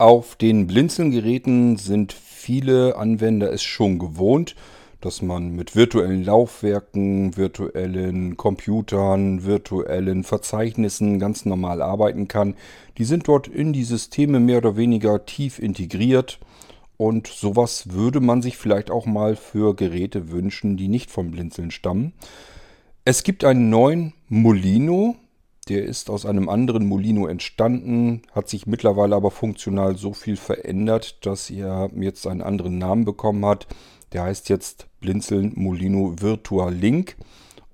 Auf den Blinzeln-Geräten sind viele Anwender es schon gewohnt, dass man mit virtuellen Laufwerken, virtuellen Computern, virtuellen Verzeichnissen ganz normal arbeiten kann. Die sind dort in die Systeme mehr oder weniger tief integriert. Und sowas würde man sich vielleicht auch mal für Geräte wünschen, die nicht vom Blinzeln stammen. Es gibt einen neuen Molino, der ist aus einem anderen Molino entstanden, hat sich mittlerweile aber funktional so viel verändert, dass er jetzt einen anderen Namen bekommen hat. Der heißt jetzt Blinzeln Molino Virtual Link.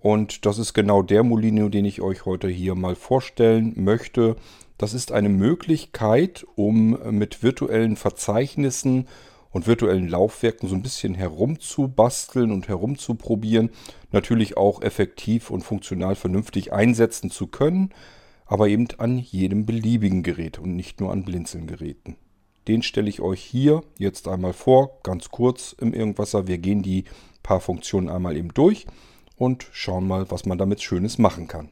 Und das ist genau der Molino, den ich euch heute hier mal vorstellen möchte. Das ist eine Möglichkeit, um mit virtuellen Verzeichnissen und virtuellen Laufwerken so ein bisschen herumzubasteln und herumzuprobieren, natürlich auch effektiv und funktional vernünftig einsetzen zu können, aber eben an jedem beliebigen Gerät und nicht nur an Blinzelgeräten. Den stelle ich euch hier jetzt einmal vor, ganz kurz im Irgendwasser. Wir gehen die paar Funktionen einmal eben durch und schauen mal, was man damit Schönes machen kann.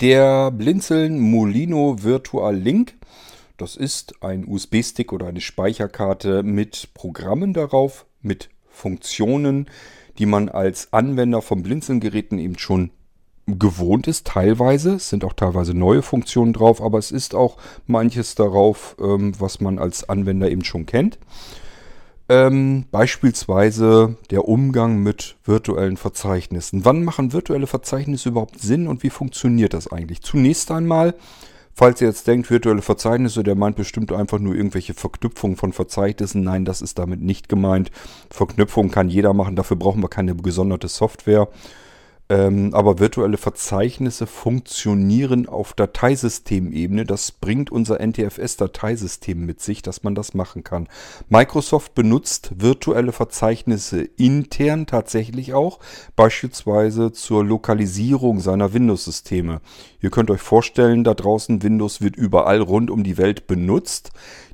Der Blinzeln Molino Virtual Link, das ist ein USB-Stick oder eine Speicherkarte mit Programmen darauf, mit Funktionen, die man als Anwender von Blinzeln-Geräten eben schon gewohnt ist, teilweise. Es sind auch teilweise neue Funktionen drauf, aber es ist auch manches darauf, ähm, was man als Anwender eben schon kennt. Ähm, beispielsweise der Umgang mit virtuellen Verzeichnissen. Wann machen virtuelle Verzeichnisse überhaupt Sinn und wie funktioniert das eigentlich? Zunächst einmal, falls ihr jetzt denkt, virtuelle Verzeichnisse, der meint bestimmt einfach nur irgendwelche Verknüpfungen von Verzeichnissen. Nein, das ist damit nicht gemeint. Verknüpfungen kann jeder machen, dafür brauchen wir keine gesonderte Software. Ähm, aber virtuelle Verzeichnisse funktionieren auf Dateisystemebene. Das bringt unser NTFS-Dateisystem mit sich, dass man das machen kann. Microsoft benutzt virtuelle Verzeichnisse intern tatsächlich auch, beispielsweise zur Lokalisierung seiner Windows-Systeme. Ihr könnt euch vorstellen, da draußen Windows wird überall rund um die Welt benutzt.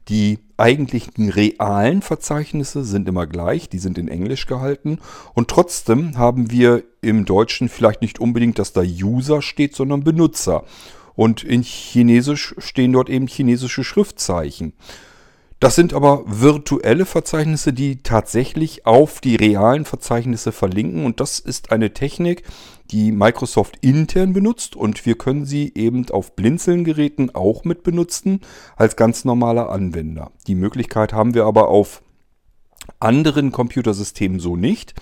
Die eigentlichen realen Verzeichnisse sind immer gleich, die sind in Englisch gehalten und trotzdem haben wir im Deutschen vielleicht nicht unbedingt, dass da User steht, sondern Benutzer. Und in Chinesisch stehen dort eben chinesische Schriftzeichen. Das sind aber virtuelle Verzeichnisse, die tatsächlich auf die realen Verzeichnisse verlinken. Und das ist eine Technik, die Microsoft intern benutzt. Und wir können sie eben auf Blinzeln-Geräten auch mit benutzen als ganz normaler Anwender. Die Möglichkeit haben wir aber auf anderen Computersystemen so nicht.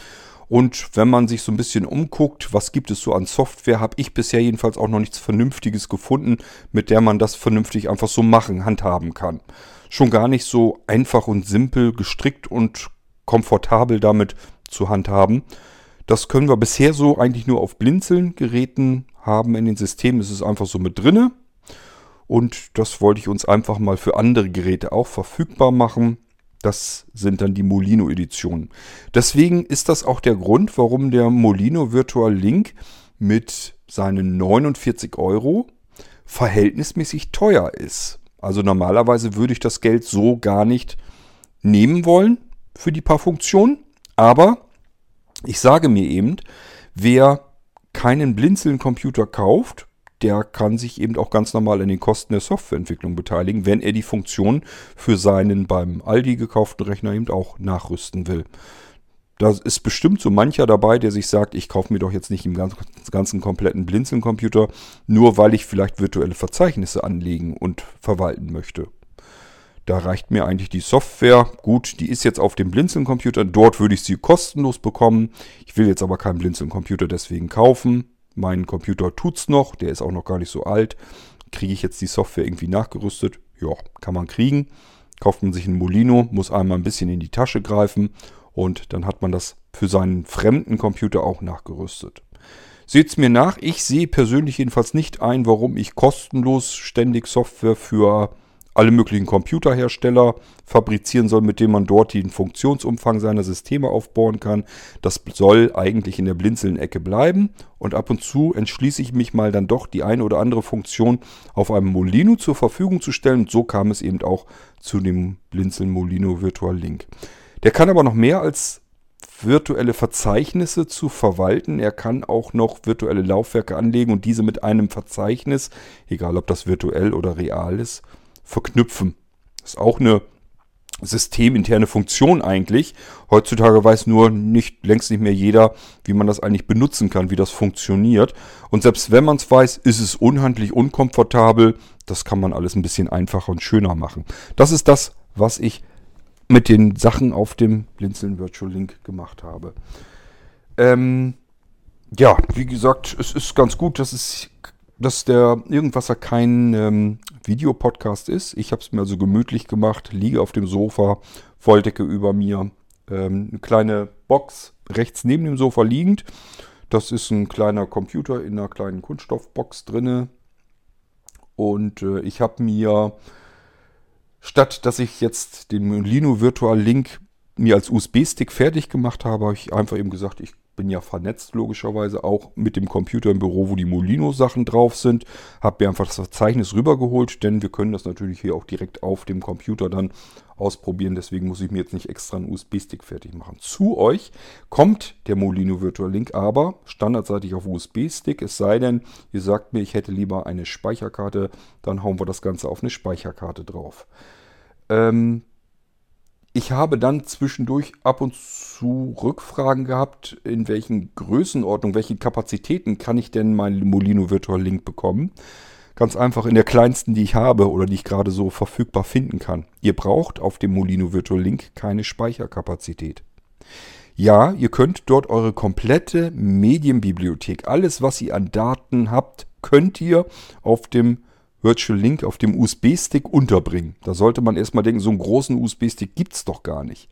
Und wenn man sich so ein bisschen umguckt, was gibt es so an Software, habe ich bisher jedenfalls auch noch nichts Vernünftiges gefunden, mit der man das vernünftig einfach so machen, handhaben kann schon gar nicht so einfach und simpel gestrickt und komfortabel damit zu handhaben. Das können wir bisher so eigentlich nur auf Blinzeln-Geräten haben. In den Systemen ist es einfach so mit drinne. Und das wollte ich uns einfach mal für andere Geräte auch verfügbar machen. Das sind dann die Molino-Editionen. Deswegen ist das auch der Grund, warum der Molino Virtual Link mit seinen 49 Euro verhältnismäßig teuer ist. Also normalerweise würde ich das Geld so gar nicht nehmen wollen für die paar Funktionen. Aber ich sage mir eben, wer keinen Blinzeln-Computer kauft, der kann sich eben auch ganz normal an den Kosten der Softwareentwicklung beteiligen, wenn er die Funktion für seinen beim Aldi gekauften Rechner eben auch nachrüsten will. Da ist bestimmt so mancher dabei, der sich sagt, ich kaufe mir doch jetzt nicht im ganzen, ganzen kompletten Blinzeln-Computer, nur weil ich vielleicht virtuelle Verzeichnisse anlegen und verwalten möchte. Da reicht mir eigentlich die Software. Gut, die ist jetzt auf dem Blinzeln-Computer. Dort würde ich sie kostenlos bekommen. Ich will jetzt aber keinen Blinzeln-Computer deswegen kaufen. Mein Computer tut's noch. Der ist auch noch gar nicht so alt. Kriege ich jetzt die Software irgendwie nachgerüstet? Ja, kann man kriegen. Kauft man sich einen Molino, muss einmal ein bisschen in die Tasche greifen und dann hat man das für seinen fremden Computer auch nachgerüstet. Seht's mir nach, ich sehe persönlich jedenfalls nicht ein, warum ich kostenlos ständig Software für alle möglichen Computerhersteller fabrizieren soll, mit dem man dort den Funktionsumfang seiner Systeme aufbauen kann. Das soll eigentlich in der Blinzeln-Ecke bleiben. Und ab und zu entschließe ich mich mal dann doch, die eine oder andere Funktion auf einem Molino zur Verfügung zu stellen. Und so kam es eben auch zu dem Blinzeln Molino Virtual Link. Der kann aber noch mehr als virtuelle Verzeichnisse zu verwalten. Er kann auch noch virtuelle Laufwerke anlegen und diese mit einem Verzeichnis, egal ob das virtuell oder real ist, verknüpfen. Das ist auch eine systeminterne Funktion eigentlich. Heutzutage weiß nur nicht längst nicht mehr jeder, wie man das eigentlich benutzen kann, wie das funktioniert. Und selbst wenn man es weiß, ist es unhandlich, unkomfortabel. Das kann man alles ein bisschen einfacher und schöner machen. Das ist das, was ich mit den Sachen auf dem Blinzeln Virtual Link gemacht habe. Ähm, ja, wie gesagt, es ist ganz gut, dass es dass der Irgendwasser kein ähm, Videopodcast ist. Ich habe es mir also gemütlich gemacht, liege auf dem Sofa, Wolldecke über mir, ähm, eine kleine Box rechts neben dem Sofa liegend. Das ist ein kleiner Computer in einer kleinen Kunststoffbox drinne. Und äh, ich habe mir Statt dass ich jetzt den Molino Virtual Link mir als USB-Stick fertig gemacht habe, habe ich einfach eben gesagt, ich bin ja vernetzt logischerweise auch mit dem Computer im Büro, wo die Molino-Sachen drauf sind. Habe mir einfach das Verzeichnis rübergeholt, denn wir können das natürlich hier auch direkt auf dem Computer dann ausprobieren. Deswegen muss ich mir jetzt nicht extra einen USB-Stick fertig machen. Zu euch kommt der Molino Virtual Link aber standardseitig auf USB-Stick. Es sei denn, ihr sagt mir, ich hätte lieber eine Speicherkarte, dann hauen wir das Ganze auf eine Speicherkarte drauf. Ähm, ich habe dann zwischendurch ab und zu Rückfragen gehabt, in welchen Größenordnungen, welche Kapazitäten kann ich denn mein Molino Virtual Link bekommen. Ganz einfach in der kleinsten, die ich habe oder die ich gerade so verfügbar finden kann. Ihr braucht auf dem Molino Virtual Link keine Speicherkapazität. Ja, ihr könnt dort eure komplette Medienbibliothek, alles was ihr an Daten habt, könnt ihr auf dem Virtual Link auf dem USB-Stick unterbringen. Da sollte man erstmal denken, so einen großen USB-Stick gibt es doch gar nicht.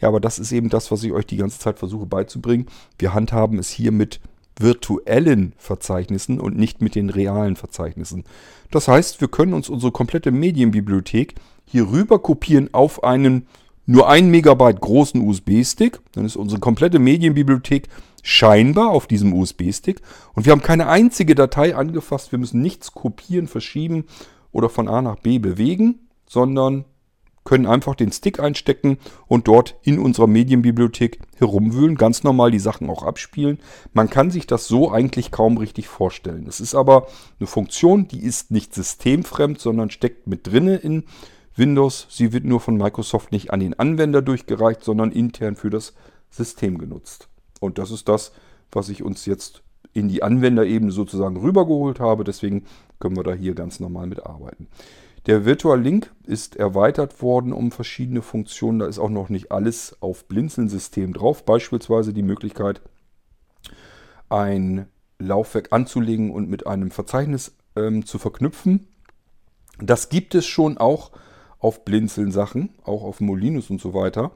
Ja, aber das ist eben das, was ich euch die ganze Zeit versuche beizubringen. Wir handhaben es hier mit virtuellen Verzeichnissen und nicht mit den realen Verzeichnissen. Das heißt, wir können uns unsere komplette Medienbibliothek hier rüber kopieren auf einen nur 1 Megabyte großen USB-Stick. Dann ist unsere komplette Medienbibliothek scheinbar auf diesem USB-Stick und wir haben keine einzige Datei angefasst. Wir müssen nichts kopieren, verschieben oder von A nach B bewegen, sondern können einfach den Stick einstecken und dort in unserer Medienbibliothek herumwühlen, ganz normal die Sachen auch abspielen. Man kann sich das so eigentlich kaum richtig vorstellen. Es ist aber eine Funktion, die ist nicht systemfremd, sondern steckt mit drinne in Windows. Sie wird nur von Microsoft nicht an den Anwender durchgereicht, sondern intern für das System genutzt. Und das ist das, was ich uns jetzt in die Anwenderebene sozusagen rübergeholt habe. Deswegen können wir da hier ganz normal mit arbeiten. Der Virtual Link ist erweitert worden um verschiedene Funktionen. Da ist auch noch nicht alles auf Blinzeln-System drauf. Beispielsweise die Möglichkeit, ein Laufwerk anzulegen und mit einem Verzeichnis ähm, zu verknüpfen. Das gibt es schon auch auf Blinzeln-Sachen, auch auf Molinus und so weiter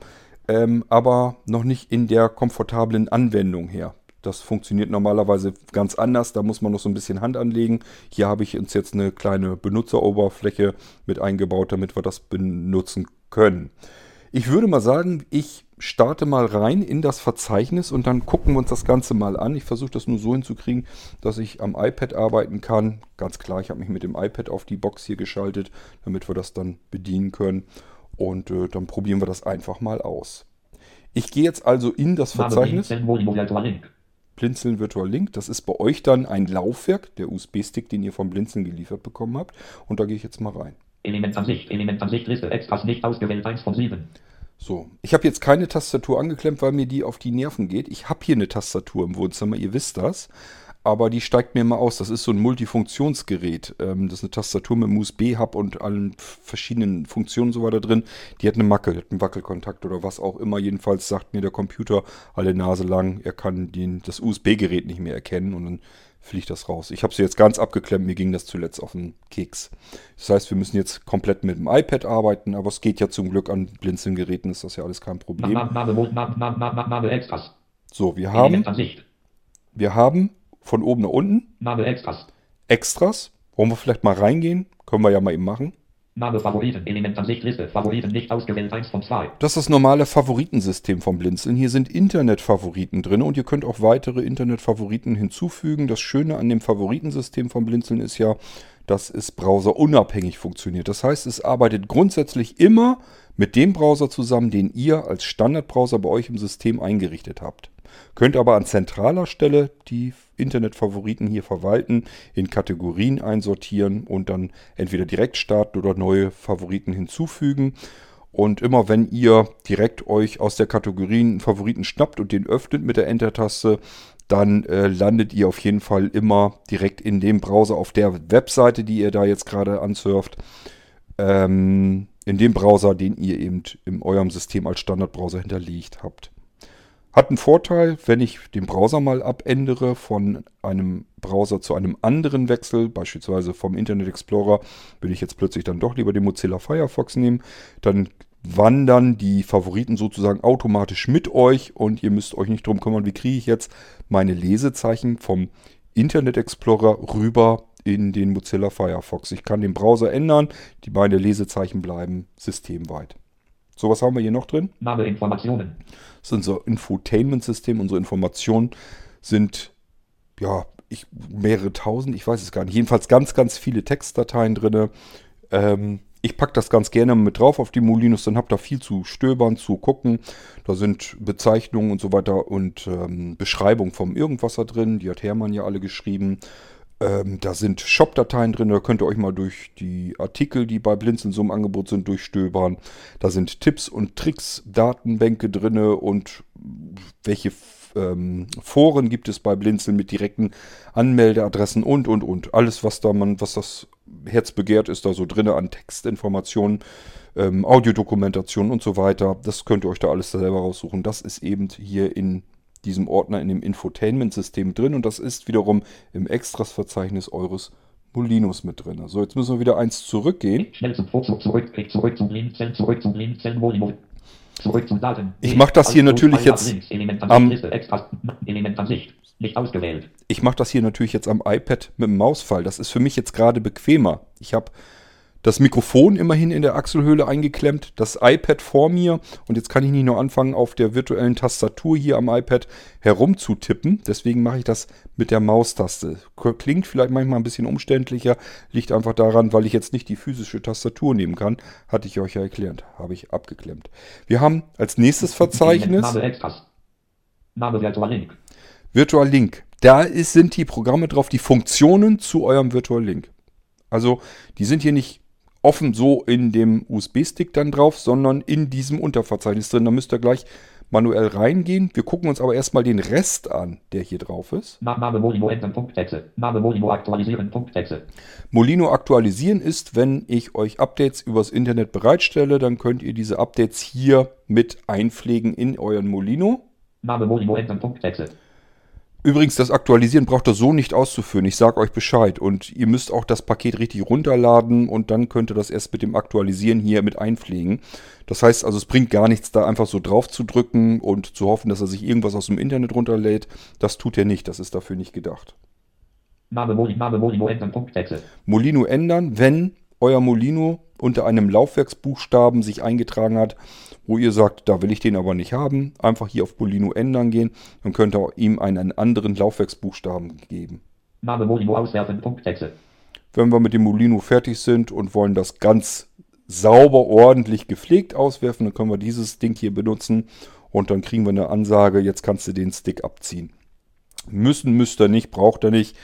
ähm, aber noch nicht in der komfortablen Anwendung her. Das funktioniert normalerweise ganz anders. Da muss man noch so ein bisschen Hand anlegen. Hier habe ich uns jetzt eine kleine Benutzeroberfläche mit eingebaut, damit wir das benutzen können. Ich würde mal sagen, ich starte mal rein in das Verzeichnis und dann gucken wir uns das Ganze mal an. Ich versuche das nur so hinzukriegen, dass ich am iPad arbeiten kann. Ganz klar, ich habe mich mit dem iPad auf die Box hier geschaltet, damit wir das dann bedienen können. Und äh, dann probieren wir das einfach mal aus. Ich gehe jetzt also in das Verzeichnis. Blinzeln Virtual Link. Das ist bei euch dann ein Laufwerk, der USB-Stick, den ihr vom Blinzeln geliefert bekommen habt. Und da gehe ich jetzt mal rein. Elementansicht, Elementansicht, Liste, Extras nicht ausgewählt, 1 von 7. So, ich habe jetzt keine Tastatur angeklemmt, weil mir die auf die Nerven geht. Ich habe hier eine Tastatur im Wohnzimmer, ihr wisst das aber die steigt mir mal aus. Das ist so ein Multifunktionsgerät. Ähm, das ist eine Tastatur mit einem USB-Hub und allen verschiedenen Funktionen so weiter drin. Die hat eine Macke, hat einen Wackelkontakt oder was auch immer. Jedenfalls sagt mir der Computer alle Nase lang, er kann den, das USB-Gerät nicht mehr erkennen und dann fliegt das raus. Ich habe sie jetzt ganz abgeklemmt, mir ging das zuletzt auf den Keks. Das heißt, wir müssen jetzt komplett mit dem iPad arbeiten, aber es geht ja zum Glück an Blinzelgeräten, ist das ja alles kein Problem. So, wir haben, wir haben von oben nach unten. Name Extras. Extras. Wollen wir vielleicht mal reingehen? Können wir ja mal eben machen. Name Favoriten, Elementansicht Liste, Favoriten nicht ausgewählt, 1 von 2. Das ist das normale Favoritensystem vom Blinzeln. Hier sind Internetfavoriten drin und ihr könnt auch weitere Internetfavoriten hinzufügen. Das Schöne an dem Favoritensystem vom Blinzeln ist ja, dass es browserunabhängig funktioniert. Das heißt, es arbeitet grundsätzlich immer mit dem Browser zusammen, den ihr als Standardbrowser bei euch im System eingerichtet habt. Könnt aber an zentraler Stelle die Internetfavoriten hier verwalten, in Kategorien einsortieren und dann entweder direkt starten oder neue Favoriten hinzufügen. Und immer wenn ihr direkt euch aus der Kategorien Favoriten schnappt und den öffnet mit der Enter-Taste, dann äh, landet ihr auf jeden Fall immer direkt in dem Browser auf der Webseite, die ihr da jetzt gerade ansurft. Ähm, in dem Browser, den ihr eben in eurem System als Standardbrowser hinterlegt habt. Hat einen Vorteil, wenn ich den Browser mal abändere, von einem Browser zu einem anderen wechsel, beispielsweise vom Internet Explorer, will ich jetzt plötzlich dann doch lieber den Mozilla Firefox nehmen, dann wandern die Favoriten sozusagen automatisch mit euch und ihr müsst euch nicht drum kümmern, wie kriege ich jetzt meine Lesezeichen vom Internet Explorer rüber in den Mozilla Firefox. Ich kann den Browser ändern, die meine Lesezeichen bleiben systemweit. So, was haben wir hier noch drin? Name Informationen. Das ist unser Infotainment-System. Unsere Informationen sind, ja, ich, mehrere tausend, ich weiß es gar nicht. Jedenfalls ganz, ganz viele Textdateien drin. Ähm, ich packe das ganz gerne mit drauf auf die Molinos, dann habt ihr viel zu stöbern, zu gucken. Da sind Bezeichnungen und so weiter und ähm, Beschreibung vom Irgendwasser drin. Die hat Hermann ja alle geschrieben. Ähm, da sind Shop-Dateien drin, da könnt ihr euch mal durch die Artikel, die bei Blinzeln so im Angebot sind, durchstöbern. Da sind Tipps und Tricks, Datenbänke drin und welche ähm, Foren gibt es bei Blinzeln mit direkten Anmeldeadressen und, und, und. Alles, was da man, was das Herz begehrt, ist da so drin an Textinformationen, ähm, Audiodokumentation und so weiter. Das könnt ihr euch da alles selber raussuchen. Das ist eben hier in diesem Ordner in dem Infotainment-System drin und das ist wiederum im Extras-Verzeichnis eures Molinos mit drin. So, jetzt müssen wir wieder eins zurückgehen. Schnell zum Vorzug zurück, zum Blinzeln, zurück zum Blinzeln, Molino. Zurück zum Daten. Ich mache das hier natürlich jetzt am. Ich mache das hier natürlich jetzt am iPad mit dem Mausfall. Das ist für mich jetzt gerade bequemer. Ich habe das Mikrofon immerhin in der Achselhöhle eingeklemmt, das iPad vor mir und jetzt kann ich nicht nur anfangen, auf der virtuellen Tastatur hier am iPad herumzutippen. Deswegen mache ich das mit der Maustaste. Klingt vielleicht manchmal ein bisschen umständlicher, liegt einfach daran, weil ich jetzt nicht die physische Tastatur nehmen kann. Hatte ich euch ja erklärt, habe ich abgeklemmt. Wir haben als nächstes Verzeichnis Name Virtual Link. Virtual Link. Da ist, sind die Programme drauf, die Funktionen zu eurem Virtual Link. Also die sind hier nicht offen so in dem USB-Stick dann drauf, sondern in diesem Unterverzeichnis drin. Da müsst ihr gleich manuell reingehen. Wir gucken uns aber erstmal den Rest an, der hier drauf ist. Name Molino ändern, Punktexe. Name Molino aktualisieren, Punktexe. Molino aktualisieren ist, wenn ich euch Updates übers Internet bereitstelle, dann könnt ihr diese Updates hier mit einpflegen in euren Molino. Name Molino ändern, Punktexe. Übrigens, das Aktualisieren braucht ihr so nicht auszuführen. Ich sage euch Bescheid. Und ihr müsst auch das Paket richtig runterladen und dann könnt ihr das erst mit dem Aktualisieren hier mit einpflegen. Das heißt also, es bringt gar nichts, da einfach so drauf zu drücken und zu hoffen, dass er sich irgendwas aus dem Internet runterlädt. Das tut er nicht. Das ist dafür nicht gedacht. Name, Moli, Name Molino ändern. Molino ändern, wenn euer Molino unter einem Laufwerksbuchstaben sich eingetragen hat, wo ihr sagt, da will ich den aber nicht haben, einfach hier auf Molino ändern gehen, dann könnt ihr ihm einen anderen Laufwerksbuchstaben geben. Name Molino auswerfen, Punktexe. Wenn wir mit dem Molino fertig sind und wollen das ganz sauber, ordentlich gepflegt auswerfen, dann können wir dieses Ding hier benutzen und dann kriegen wir eine Ansage, jetzt kannst du den Stick abziehen. Müssen müsst ihr nicht, braucht ihr nicht.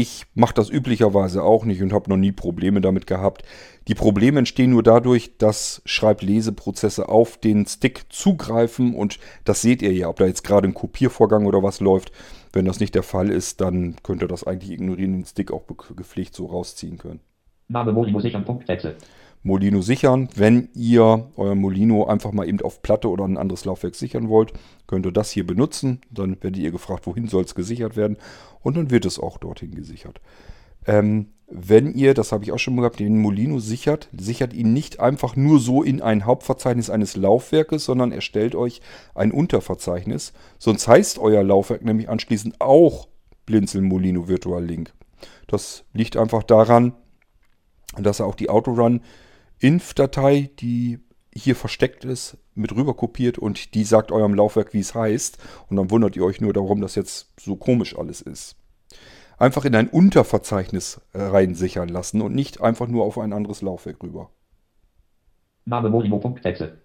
Ich mache das üblicherweise auch nicht und habe noch nie Probleme damit gehabt. Die Probleme entstehen nur dadurch, dass Schreibleseprozesse auf den Stick zugreifen und das seht ihr ja, ob da jetzt gerade ein Kopiervorgang oder was läuft. Wenn das nicht der Fall ist, dann könnt ihr das eigentlich ignorieren, den Stick auch gepflegt so rausziehen können. Name Molino sichern, Punktsätze. Molino sichern. Wenn ihr euer Molino einfach mal eben auf Platte oder ein anderes Laufwerk sichern wollt, könnt ihr das hier benutzen. Dann werdet ihr gefragt, wohin soll es gesichert werden und dann wird es auch dorthin gesichert. Ähm, wenn ihr, das habe ich auch schon mal gehabt, den Molino sichert, sichert ihn nicht einfach nur so in ein Hauptverzeichnis eines Laufwerkes, sondern erstellt euch ein Unterverzeichnis. Sonst heißt euer Laufwerk nämlich anschließend auch Blinzeln Molino Virtual Link. Das liegt einfach daran, dass er auch die Autorun Inf-Datei, die hier versteckt ist, mit rüber kopiert und die sagt eurem Laufwerk, wie es heißt. Und dann wundert ihr euch nur darum, dass jetzt so komisch alles ist. Einfach in ein Unterverzeichnis äh, rein sichern lassen und nicht einfach nur auf ein anderes Laufwerk rüber. Name molino.exe.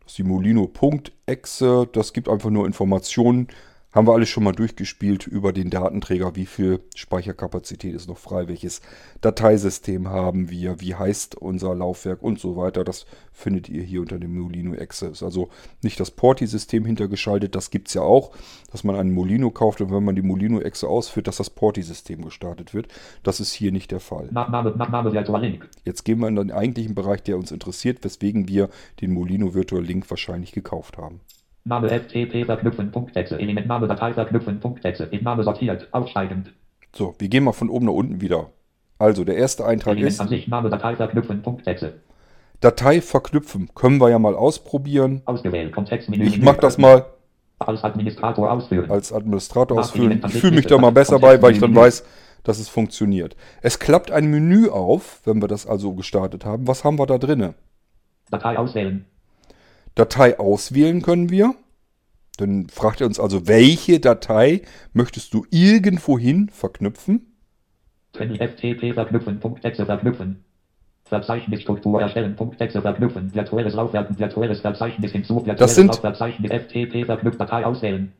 Das ist die Molino.exe. Das gibt einfach nur Informationen, haben wir alles schon mal durchgespielt über den Datenträger, wie viel Speicherkapazität ist noch frei, welches Dateisystem haben wir, wie heißt unser Laufwerk und so weiter. Das findet ihr hier unter dem Molino Access. Also nicht das Porti-System hintergeschaltet, das gibt es ja auch, dass man einen Molino kauft und wenn man die Molino Exe ausführt, dass das Porti-System gestartet wird. Das ist hier nicht der Fall. Jetzt gehen wir in den eigentlichen Bereich, der uns interessiert, weswegen wir den Molino Virtual Link wahrscheinlich gekauft haben. Name FTP verknüpfen, Punktexe, Element Name Datei verknüpfen, Punktexe, in Name sortiert, aufsteigend. So, wir gehen mal von oben nach unten wieder. Also, der erste Eintrag Element ist an sich, Name Datei verknüpfen, Punktexe. Datei verknüpfen. Können wir ja mal ausprobieren. Ausgewählt, Kontextmenü. Ich mache das mal Als Administrator ausführen. als Administrator an Ich fühle mich da mal besser bei, weil ich dann weiß, dass es funktioniert. Es klappt ein Menü auf, wenn wir das also gestartet haben. Was haben wir da drinne? Datei auswählen. Datei auswählen können wir. Dann fragt er uns also, welche Datei möchtest du irgendwohin verknüpfen? FTP verknüpfen, Punktexe verknüpfen. Verzeichnisstruktur erstellen, Punktexe verknüpfen, virtuelles Laufwerk, virtuelles Verzeichnis hinzu, virtuelles sind- FTP verknüpft, Datei auswählen.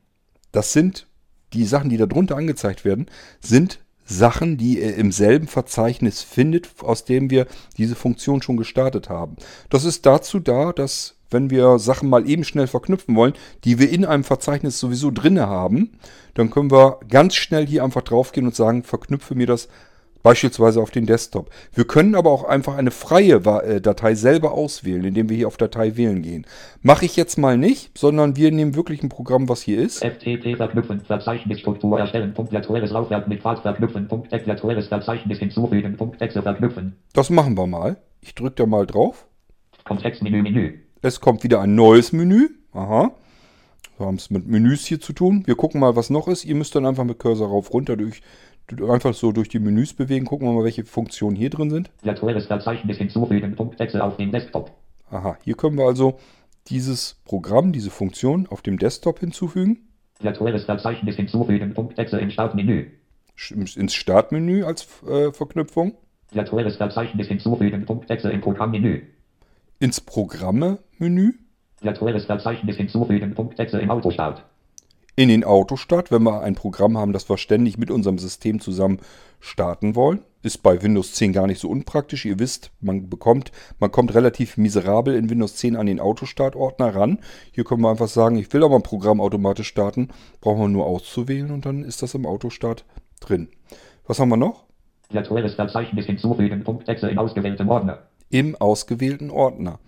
Das sind die Sachen, die da drunter angezeigt werden, sind Sachen, die ihr im selben Verzeichnis findet, aus dem wir diese Funktion schon gestartet haben. Das ist dazu da, dass wenn wir Sachen mal eben schnell verknüpfen wollen, die wir in einem Verzeichnis sowieso drinne haben, dann können wir ganz schnell hier einfach draufgehen und sagen, verknüpfe mir das beispielsweise auf den Desktop. Wir können aber auch einfach eine freie äh, Datei selber auswählen, indem wir hier auf Datei wählen gehen. Mache ich jetzt mal nicht, sondern wir nehmen wirklich ein Programm, was hier ist. FTP verknüpfen, Verzeichnisstruktur erstellen, Punkt virtuelles Laufwerk mit Pfad verknüpfen, Punkt virtuelles Verzeichnis hinzufügen, Punkt Texte verknüpfen. Das machen wir mal. Ich drücke da mal drauf. Kontextmenü, Menü. Es kommt wieder ein neues Menü. Aha. Wir haben es mit Menüs hier zu tun. Wir gucken mal, was noch ist. Ihr müsst dann einfach mit Cursor rauf runter durch, einfach so durch die Menüs bewegen. Gucken wir mal, welche Funktionen hier drin sind. Virtuelles Verzeichnis hinzufügen, Punkt Texte auf dem Desktop. Aha, hier können wir also dieses Programm, diese Funktion auf dem Desktop hinzufügen. Virtuelles Verzeichnis hinzufügen, Punkt Texte im Startmenü. Sch- Ins Startmenü als äh, Verknüpfung. Virtuelles Verzeichnis hinzufügen, Punkt Texte im Programmmenü. Ins Programme-Menü. Virtuelles Verzeichnis hinzufügen, Punkt Texte im Autostart. In den Autostart, wenn wir ein Programm haben, das wir ständig mit unserem System zusammen starten wollen. Ist bei Windows 10 gar nicht so unpraktisch. Ihr wisst, man bekommt, man kommt relativ miserabel in Windows 10 an den Autostart-Ordner ran. Hier können wir einfach sagen, ich will aber ein Programm automatisch starten. Brauchen wir nur auszuwählen und dann ist das im Autostart drin. Was haben wir noch? Virtuelles Verzeichnis hinzufügen, Punkt Texte im ausgewählten Ordner. Im ausgewählten Ordner.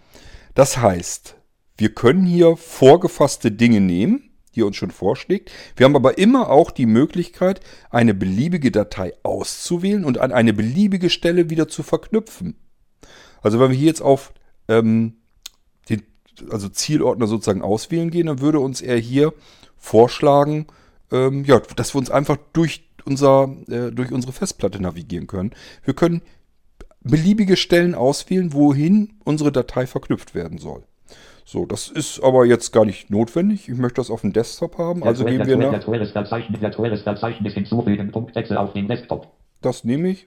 Das heißt, wir können hier vorgefasste Dinge nehmen, die uns schon vorschlägt. Wir haben aber immer auch die Möglichkeit, eine beliebige Datei auszuwählen und an eine beliebige Stelle wieder zu verknüpfen. Also wenn wir hier jetzt auf ähm, den also Zielordner sozusagen auswählen gehen, dann würde uns er hier vorschlagen, ähm, ja, dass wir uns einfach durch, unser, äh, durch unsere Festplatte navigieren können. Wir können beliebige Stellen auswählen, wohin unsere Datei verknüpft werden soll. So, das ist aber jetzt gar nicht notwendig. Ich möchte das auf dem Desktop haben, also gehen wir nach. Das nehme ich.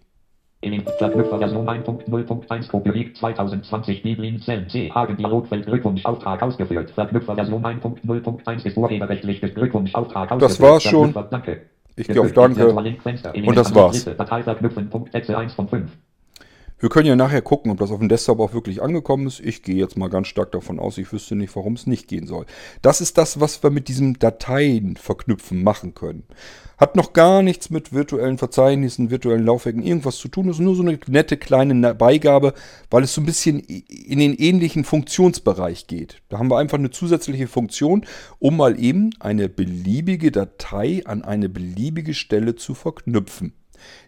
In Verknüpfer Version 1.0.1 Kopie 2020 Biblin Zellen C. Hagen Dialogfeld Glückwunsch Auftrag ausgeführt. Verknüpfer Version 1.0.1 ist urheberrechtlich Glückwunsch Auftrag ausgeführt. Das war's schon. Danke. Ich gehe auf Danke. Und das war's. Datei verknüpfen, Texte 1 von 5. Wir können ja nachher gucken, ob das auf dem Desktop auch wirklich angekommen ist. Ich gehe jetzt mal ganz stark davon aus, ich wüsste nicht, warum es nicht gehen soll. Das ist das, was wir mit diesem Dateien verknüpfen machen können. Hat noch gar nichts mit virtuellen Verzeichnissen, virtuellen Laufwerken, irgendwas zu tun. Das ist nur so eine nette kleine Beigabe, weil es so ein bisschen in den ähnlichen Funktionsbereich geht. Da haben wir einfach eine zusätzliche Funktion, um mal eben eine beliebige Datei an eine beliebige Stelle zu verknüpfen.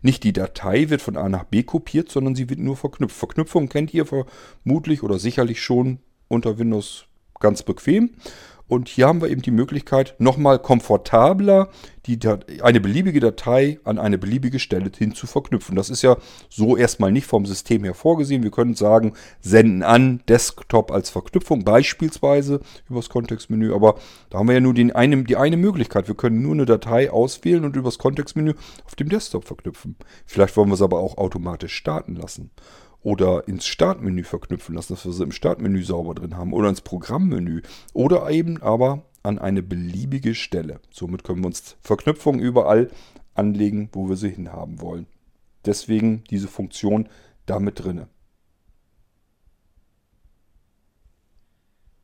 Nicht die Datei wird von A nach B kopiert, sondern sie wird nur verknüpft. Verknüpfung kennt ihr vermutlich oder sicherlich schon unter Windows ganz bequem. Und hier haben wir eben die Möglichkeit, nochmal komfortabler die, eine beliebige Datei an eine beliebige Stelle hin zu verknüpfen. Das ist ja so erstmal nicht vom System her vorgesehen. Wir können sagen, senden an, Desktop als Verknüpfung, beispielsweise übers Kontextmenü. Aber da haben wir ja nur den einen, die eine Möglichkeit. Wir können nur eine Datei auswählen und übers Kontextmenü auf dem Desktop verknüpfen. Vielleicht wollen wir es aber auch automatisch starten lassen oder ins Startmenü verknüpfen lassen, dass wir sie im Startmenü sauber drin haben oder ins Programmmenü oder eben aber an eine beliebige Stelle. Somit können wir uns Verknüpfungen überall anlegen, wo wir sie hinhaben wollen. Deswegen diese Funktion damit drinne.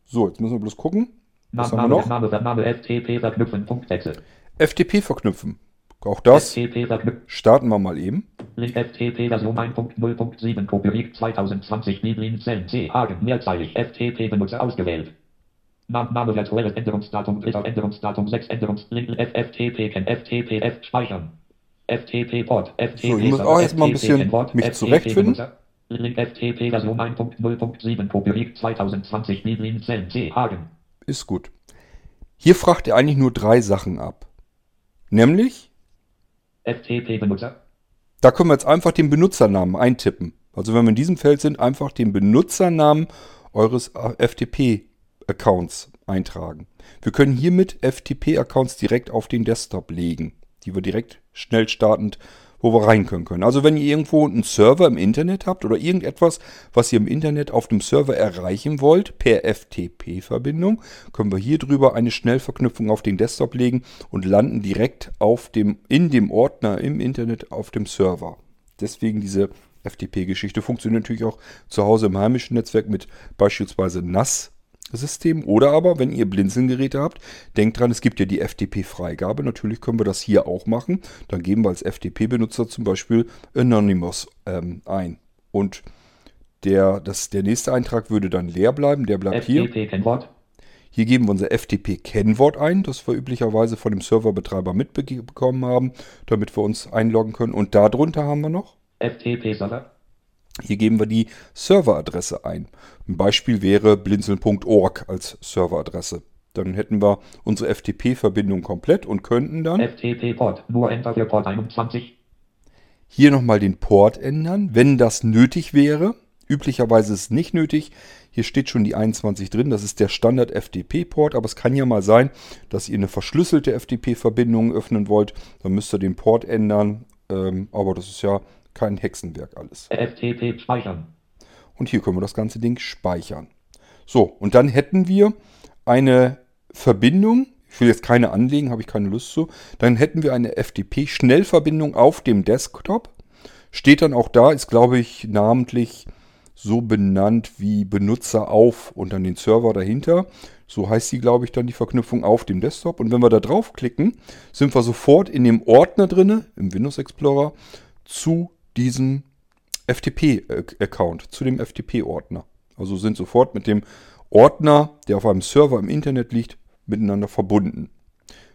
So, jetzt müssen wir bloß gucken. Was Name, haben wir noch? Name, Name, FTP verknüpfen, FTP verknüpfen. Auch das starten wir mal eben. Link FTP Version 1.0.7 Kopie 2020 Biblin Zellen C Hagen mehrzeilig FTP Benutzer ausgewählt. Name, Name virtuelles Änderungsdatum Dritter Änderungsdatum 6 Änderungslink FTP Ken FTPF speichern. FTP Port FTP So, ich muss auch jetzt mal ein bisschen mich zurechtfinden. Link FTP Version 1.0.7 Kopie 2020 Biblin Zellen C Hagen. Ist gut. Hier fragt er eigentlich nur drei Sachen ab. Nämlich FTP-Benutzer. Da können wir jetzt einfach den Benutzernamen eintippen. Also wenn wir in diesem Feld sind, einfach den Benutzernamen eures FTP-Accounts eintragen. Wir können hiermit FTP-Accounts direkt auf den Desktop legen, die wir direkt schnell startend wo wir rein können können. Also wenn ihr irgendwo einen Server im Internet habt oder irgendetwas, was ihr im Internet auf dem Server erreichen wollt, per FTP-Verbindung, können wir hier drüber eine Schnellverknüpfung auf den Desktop legen und landen direkt auf dem, in dem Ordner im Internet auf dem Server. Deswegen diese FTP-Geschichte funktioniert natürlich auch zu Hause im heimischen Netzwerk mit beispielsweise NAS System. Oder aber, wenn ihr Blinzelgeräte habt, denkt dran, es gibt ja die FTP-Freigabe. Natürlich können wir das hier auch machen. Dann geben wir als FTP-Benutzer zum Beispiel Anonymous ähm, ein. Und der, das, der nächste Eintrag würde dann leer bleiben. Der bleibt FTP hier. Kennwort. Hier geben wir unser FTP-Kennwort ein, das wir üblicherweise von dem Serverbetreiber mitbekommen haben, damit wir uns einloggen können. Und darunter haben wir noch FTP-Server. Hier geben wir die Serveradresse ein. Ein Beispiel wäre blinzeln.org als Serveradresse. Dann hätten wir unsere FTP-Verbindung komplett und könnten dann FTP-Port, nur Enter für Port 21. Hier nochmal den Port ändern, wenn das nötig wäre. Üblicherweise ist es nicht nötig. Hier steht schon die 21 drin. Das ist der Standard FTP-Port. Aber es kann ja mal sein, dass ihr eine verschlüsselte FTP-Verbindung öffnen wollt. Dann müsst ihr den Port ändern. Ähm, aber das ist ja kein Hexenwerk alles. FTP speichern. Und hier können wir das ganze Ding speichern. So, und dann hätten wir eine Verbindung. Ich will jetzt keine anlegen, habe ich keine Lust zu. Dann hätten wir eine FTP-Schnellverbindung auf dem Desktop. Steht dann auch da, ist glaube ich namentlich so benannt wie Benutzer auf und dann den Server dahinter. So heißt sie, glaube ich, dann die Verknüpfung auf dem Desktop. Und wenn wir da draufklicken, sind wir sofort in dem Ordner drin, im Windows Explorer, zu diesen FTP-Account, zu dem FTP-Ordner. Also sind sofort mit dem Ordner, der auf einem Server im Internet liegt, miteinander verbunden.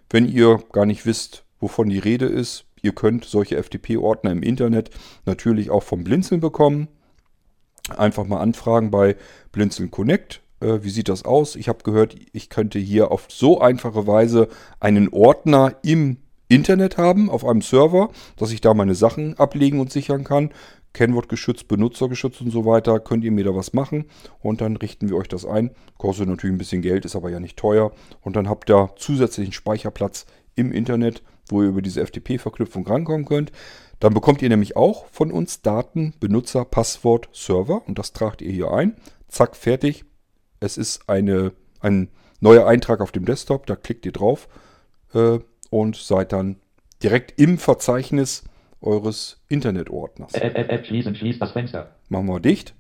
Wenn ihr gar nicht wisst, wovon die Rede ist, ihr könnt solche FTP-Ordner im Internet natürlich auch vom Blinzeln bekommen. Einfach mal anfragen bei Blinzeln Connect. Äh, wie sieht das aus? Ich habe gehört, ich könnte hier auf so einfache Weise einen Ordner im Internet haben auf einem Server, dass ich da meine Sachen ablegen und sichern kann. Kennwort geschützt, Benutzergeschützt und so weiter. Könnt ihr mir da was machen und dann richten wir euch das ein. Kostet natürlich ein bisschen Geld, ist aber ja nicht teuer. Und dann habt ihr zusätzlichen Speicherplatz im Internet, wo ihr über diese FTP-Verknüpfung rankommen könnt. Dann bekommt ihr nämlich auch von uns Daten, Benutzer, Passwort, Server und das tragt ihr hier ein. Zack, fertig. Es ist eine, ein neuer Eintrag auf dem Desktop, da klickt ihr drauf. Äh, und seid dann direkt im Verzeichnis eures Internetordners. App schließen, schließt das Fenster. Machen wir dicht.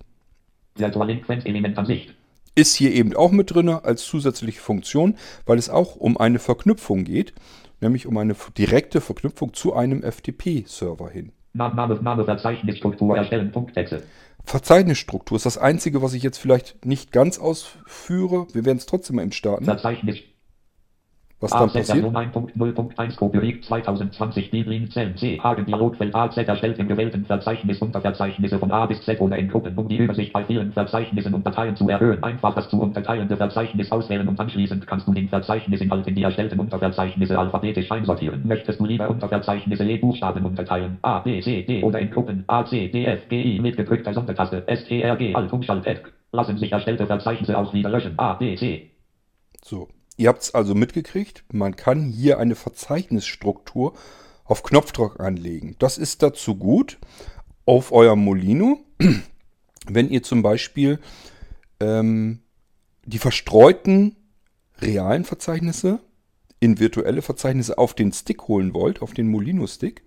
Sicht. Ist hier eben auch mit drin als zusätzliche Funktion, weil es auch um eine Verknüpfung geht, nämlich um eine direkte Verknüpfung zu einem FTP-Server hin. Name, Name, Verzeichnisstruktur erstellen, Punkttexte. Verzeichnisstruktur ist das einzige, was ich jetzt vielleicht nicht ganz ausführe. Wir werden es trotzdem mal im starten. Verzeichnis was dann passiert. Version 1.0.1 Copyright 2020 Bibelin Zellen C Hagen Dialogfeld AZ erstellt im gewählten Verzeichnis Unterverzeichnisse von A bis Z oder in Gruppen, um die Übersicht bei vielen Verzeichnissen und Dateien zu erhöhen. Einfach das zu unterteilende Verzeichnis auswählen und anschließend kannst du den Verzeichnisinhalt in die erstellten Unterverzeichnisse alphabetisch einsortieren. Möchtest du lieber Unterverzeichnisse je Buchstaben unterteilen? A, B, C, D oder in Gruppen A, C, D, F, G, I mit gedrückter Sondertaste S, T, R, G, Alt, Umschalt, F. Lassen sich erstellte Verzeichnisse auch wieder löschen. A, B, C. So, ihr habt es also mitgekriegt. Man kann hier eine Verzeichnisstruktur auf Knopfdruck anlegen. Das ist dazu gut auf eurem Molino, wenn ihr zum Beispiel ähm, die verstreuten realen Verzeichnisse in virtuelle Verzeichnisse auf den Stick holen wollt, auf den Molino-Stick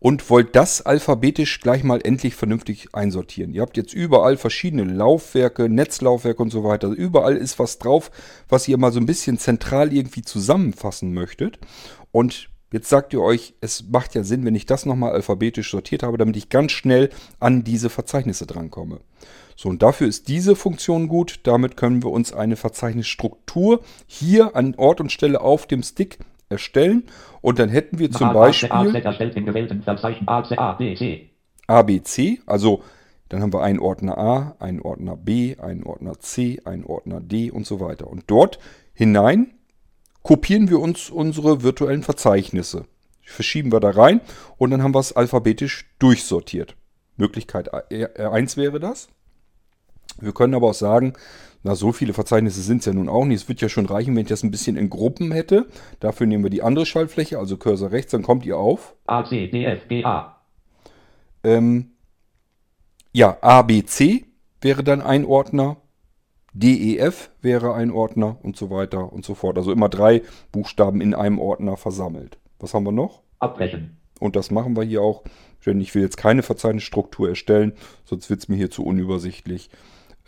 und wollt das alphabetisch gleich mal endlich vernünftig einsortieren. Ihr habt jetzt überall verschiedene Laufwerke, Netzlaufwerke und so weiter. Überall ist was drauf, was ihr mal so ein bisschen zentral irgendwie zusammenfassen möchtet. Und jetzt sagt ihr euch, es macht ja Sinn, wenn ich das nochmal alphabetisch sortiert habe, damit ich ganz schnell an diese Verzeichnisse drankomme. So, und dafür ist diese Funktion gut. Damit können wir uns eine Verzeichnisstruktur hier an Ort und Stelle auf dem Stick erstellen. Und dann hätten wir zum Beispiel. ABC, also dann haben wir einen Ordner A, einen Ordner B, einen Ordner C, einen Ordner D und so weiter. Und dort hinein kopieren wir uns unsere virtuellen Verzeichnisse. Verschieben wir da rein und dann haben wir es alphabetisch durchsortiert. Möglichkeit 1 wäre das. Wir können aber auch sagen, na, so viele Verzeichnisse sind es ja nun auch nicht. Es wird ja schon reichen, wenn ich das ein bisschen in Gruppen hätte. Dafür nehmen wir die andere Schaltfläche, also Cursor rechts, dann kommt ihr auf. A, C, D, F, G, A. Ähm, ja, ABC wäre dann ein Ordner, DEF wäre ein Ordner und so weiter und so fort. Also immer drei Buchstaben in einem Ordner versammelt. Was haben wir noch? Abbrechen. Und das machen wir hier auch. Denn ich will jetzt keine Verzeichnisstruktur erstellen, sonst wird es mir hier zu unübersichtlich.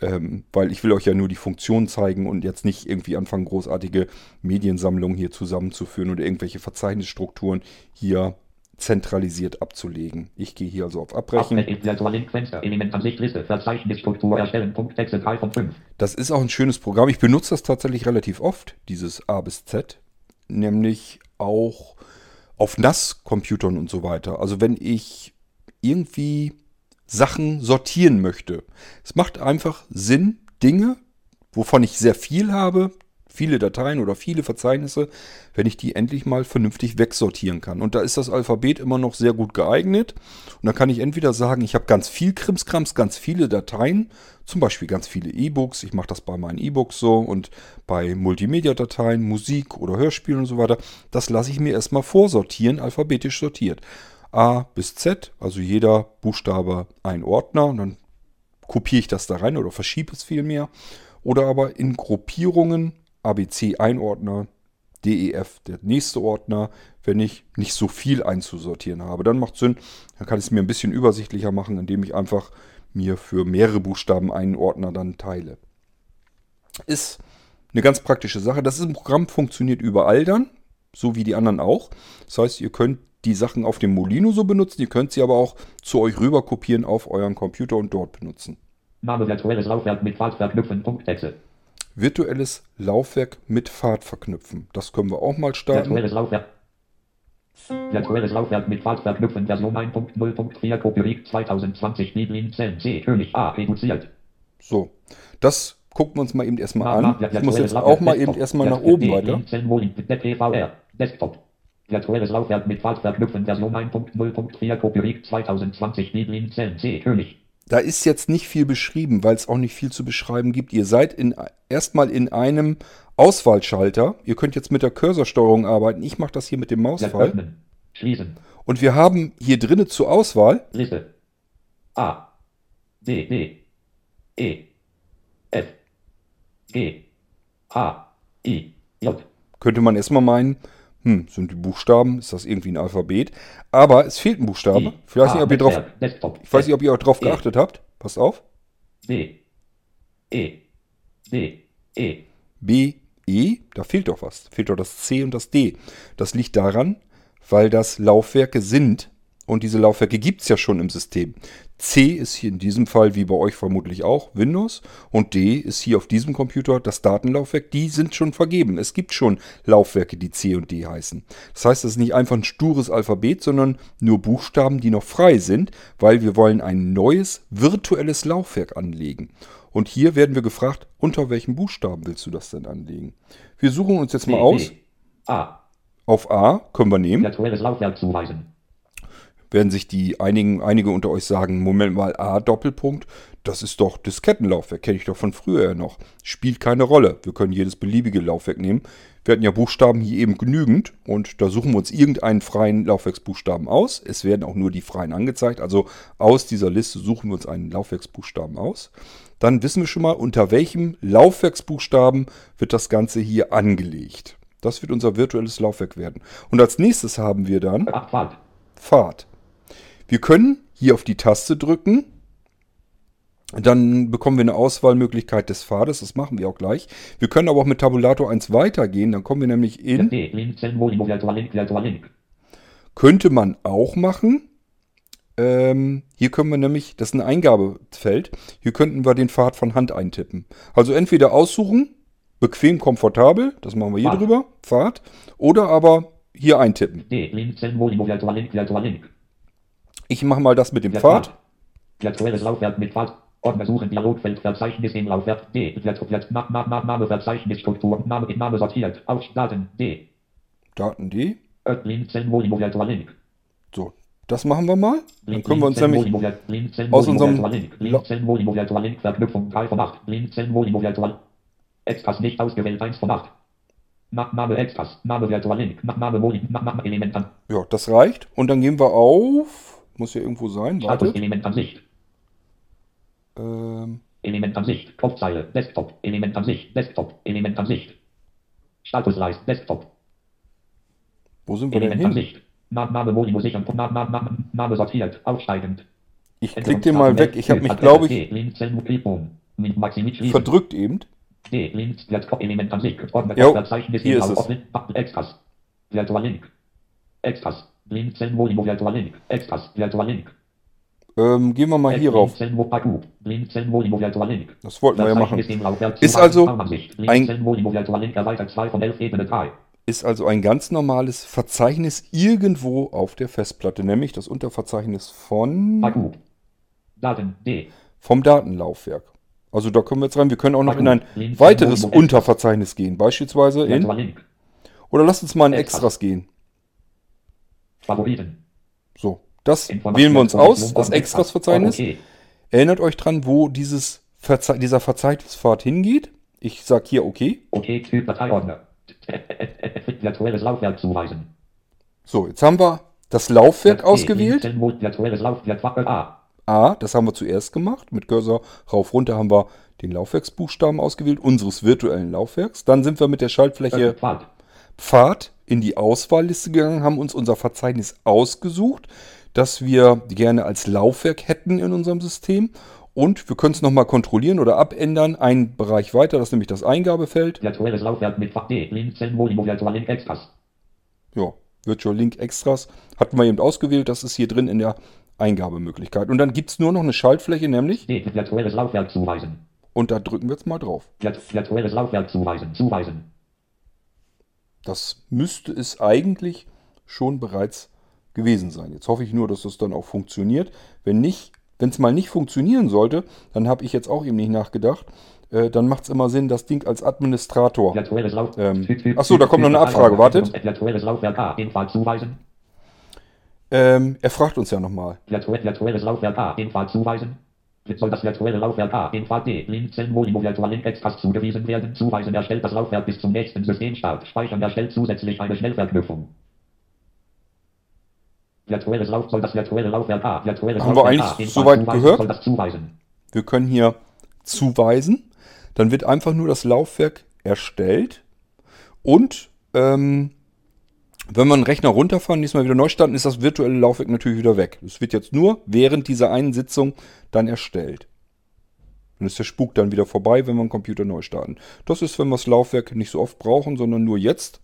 Ähm, weil ich will euch ja nur die Funktion zeigen und jetzt nicht irgendwie anfangen, großartige Mediensammlungen hier zusammenzuführen oder irgendwelche Verzeichnisstrukturen hier zentralisiert abzulegen. Ich gehe hier also auf Abbrechen. Abnet ist Virtual Link Fenster. Elementansicht Liste. Verzeichnisstruktur erstellen. Punkt Texte 3 von 5. Das ist auch ein schönes Programm. Ich benutze das tatsächlich relativ oft, dieses A bis Z. Nämlich auch auf NAS-Computern und so weiter. Also wenn ich irgendwie Sachen sortieren möchte. Es macht einfach Sinn, Dinge, wovon ich sehr viel habe, viele Dateien oder viele Verzeichnisse, wenn ich die endlich mal vernünftig wegsortieren kann. Und da ist das Alphabet immer noch sehr gut geeignet. Und da kann ich entweder sagen, ich habe ganz viel Krimskrams, ganz viele Dateien, zum Beispiel ganz viele E-Books. Ich mache das bei meinen E-Books so und bei Multimedia-Dateien, Musik oder Hörspielen und so weiter. Das lasse ich mir erstmal vorsortieren, alphabetisch sortiert. A bis Z, also jeder Buchstabe ein Ordner und dann kopiere ich das da rein oder verschiebe es vielmehr. Oder aber in Gruppierungen ABC ein Ordner, DEF der nächste Ordner, wenn ich nicht so viel einzusortieren habe. Dann macht Sinn, dann kann ich es mir ein bisschen übersichtlicher machen, indem ich einfach mir für mehrere Buchstaben einen Ordner dann teile. Ist eine ganz praktische Sache. Das ist ein Programm, funktioniert überall dann, so wie die anderen auch. Das heißt, ihr könnt die Sachen auf dem Molino so benutzen, ihr könnt sie aber auch zu euch rüber kopieren auf euren Computer und dort benutzen. Name virtuelles Laufwerk mit Pfad verknüpfen. Virtuelles Laufwerk mit Pfad verknüpfen. Das können wir auch mal starten. Virtuelles Laufwerk. Virtuelles Laufwerk mit Pfad verknüpfen. Version 1.0.4 Copyright 2020 Bibelin Zellen C. König A. Reduziert. So, das gucken wir uns mal eben erstmal an. Ich muss jetzt auch mal eben erstmal nach oben weiter. Desktop. Virtuelles Laufwerk mit Pfad verknüpfen. Version 1.0.4 Copyright 2020 Bibelin Zellen C. König. Da ist jetzt nicht viel beschrieben, weil es auch nicht viel zu beschreiben gibt. Ihr seid in, erstmal in einem Auswahlschalter. Ihr könnt jetzt mit der Cursorsteuerung arbeiten. Ich mache das hier mit dem Mausfall. Öffnen. Schließen. Und wir haben hier drinnen zur Auswahl Liste. A. D. D. E. F. G. H. I. J. könnte man erstmal meinen, hm, sind die Buchstaben, ist das irgendwie ein Alphabet? Aber es fehlt ein Buchstabe. Ich weiß nicht, A. ob ihr drauf. Desktop. ich weiß nicht, ob ihr auch drauf E. geachtet habt. Passt auf. D. E. D. E. B, E, da fehlt doch was. Fehlt doch das C und das D. Das liegt daran, weil das Laufwerke sind, Und diese Laufwerke gibt es ja schon im System. C ist hier in diesem Fall, wie bei euch vermutlich auch, Windows. Und D ist hier auf diesem Computer das Datenlaufwerk. Die sind schon vergeben. Es gibt schon Laufwerke, die C und D heißen. Das heißt, es ist nicht einfach ein stures Alphabet, sondern nur Buchstaben, die noch frei sind, weil wir wollen ein neues virtuelles Laufwerk anlegen. Und hier werden wir gefragt, unter welchen Buchstaben willst du das denn anlegen? Wir suchen uns jetzt mal aus. A. Auf A können wir nehmen. Virtuelles Laufwerk zuweisen. Werden sich die einigen, einige unter euch sagen, Moment mal, A Doppelpunkt, das ist doch Diskettenlaufwerk, kenne ich doch von früher ja noch. Spielt keine Rolle. Wir können jedes beliebige Laufwerk nehmen. Wir hatten ja Buchstaben hier eben genügend und da suchen wir uns irgendeinen freien Laufwerksbuchstaben aus. Es werden auch nur die freien angezeigt. Also aus dieser Liste suchen wir uns einen Laufwerksbuchstaben aus. Dann wissen wir schon mal, unter welchem Laufwerksbuchstaben wird das Ganze hier angelegt. Das wird unser virtuelles Laufwerk werden. Und als nächstes haben wir dann Abfahrt. Pfad. Wir können hier auf die Taste drücken. Dann bekommen wir eine Auswahlmöglichkeit des Pfades. Das machen wir auch gleich. Wir können aber auch mit Tabulator 1 weitergehen. Dann kommen wir nämlich in, könnte man auch machen. Ähm, hier können wir nämlich, das ist ein Eingabefeld. Hier könnten wir den Pfad von Hand eintippen. Also entweder aussuchen, bequem, komfortabel, das machen wir hier Pfad. drüber, Pfad. Oder aber hier eintippen. D. Link, Link, Link. Ich mache mal das mit dem Pfad. Virtuelles Laufwerk mit Pfad. Ordner suchen, Dialogfeld, Verzeichnis im Laufwerk. D. Ma, Ma, Ma, Name, Verzeichnis, Struktur, Name, in Name sortiert. Aus, Daten, D. Daten D. Link. So, das machen wir mal. Dann können wir uns nämlich aus unserem Verknüpfung 3 von 8. Link, Zellen, Molimo, Virtual Extras nicht ausgewählt 1 von 8. Na- Name Extras, Name Virtual Link, Na- Name Na- Name Element an, Ja, das reicht. Und dann gehen wir auf. Muss ja irgendwo sein. Status Wartet. Element an Sicht. Ähm, Element an Sicht, Kopfzeile, Desktop, Element an Sicht, Desktop, Element an Sicht. Statusleist, Desktop, wo sind wir denn Element an hin? Sicht. Na- Name Molimo sichern, Na- Na- Na- Name sortiert, aufsteigend. Ich klick den mal weg. Ich habe mich, glaube ich, verdrückt eben. Jo, Verzeichnis, hier ist es. Extras. Virtual Link. Extras. Ähm, gehen wir mal hier rauf. Das wollten wir ja machen. Ist also ein- Link, Zellen, Molimo, Virtual Link erweitert 2 von 11, Ebene 3. Ist also ein ganz normales Verzeichnis irgendwo auf der Festplatte, nämlich das Unterverzeichnis von vom Datenlaufwerk. Also da können wir jetzt rein. Wir können auch noch in ein weiteres Unterverzeichnis gehen, beispielsweise in oder lasst uns mal in. Extras gehen. Favoriten. So, das wählen wir uns aus, das Extras-Verzeichnis. Okay. Erinnert euch dran, wo dieses Verze dieser Verzeichnispfad hingeht. Ich sag hier okay. Okay, Typ Dateiordner. Virtuelles Laufwerk zuweisen. So, jetzt haben wir das Laufwerk D, ausgewählt. Laufwerk A. A, das haben wir zuerst gemacht. Mit Cursor rauf runter haben wir den Laufwerksbuchstaben ausgewählt, unseres virtuellen Laufwerks. Dann sind wir mit der Schaltfläche Pfad. Pfad in die Auswahlliste gegangen, haben uns unser Verzeichnis ausgesucht, das wir gerne als Laufwerk hätten in unserem System. Und wir können es nochmal kontrollieren oder abändern. Ein Bereich weiter, das ist nämlich das Eingabefeld. Virtuelles Laufwerk mit D. Link, Zellen, Molimo, Virtual Link Extras. Ja, Virtual Link Extras hatten wir eben ausgewählt. Das ist hier drin in der Eingabemöglichkeit. Und dann gibt es nur noch eine Schaltfläche, nämlich, D. Virtuelles Laufwerk zuweisen. und da drücken wir jetzt mal drauf. Virt- Virtuelles Laufwerk zuweisen. Zuweisen. Das müsste es eigentlich schon bereits gewesen sein. Jetzt hoffe ich nur, dass es dann auch funktioniert. Wenn nicht, wenn es mal nicht funktionieren sollte, dann habe ich jetzt auch eben nicht nachgedacht. Äh, dann macht es immer Sinn, das Ding als Administrator. Ähm, Typ- Typ- ach so, da kommt noch eine Abfrage, wartet. Ähm, er fragt uns ja nochmal. Virtu virtuelles Laufwerk A. Infall zuweisen. Soll das virtuelle Laufwerk A. Infall D. Link, Zellen, Molimo, Virtual Extras zugewiesen werden. Zuweisen erstellt das Laufwerk bis zum nächsten Systemstart. Speichern erstellt zusätzlich eine Schnellverknüpfung. Virtuelles Lauf soll das virtuelle Laufwerk A. Virtuelles Haben wir Laufwerk eigentlich A. Infall soweit gehört? Soll das zuweisen. Wir können hier zuweisen. Dann wird einfach nur das Laufwerk erstellt. Und ähm, wenn wir einen Rechner runterfahren, diesmal wieder neu starten, ist das virtuelle Laufwerk natürlich wieder weg. Es wird jetzt nur während dieser einen Sitzung dann erstellt. Dann ist der Spuk dann wieder vorbei, wenn wir einen Computer neu starten. Das ist, wenn wir das Laufwerk nicht so oft brauchen, sondern nur jetzt.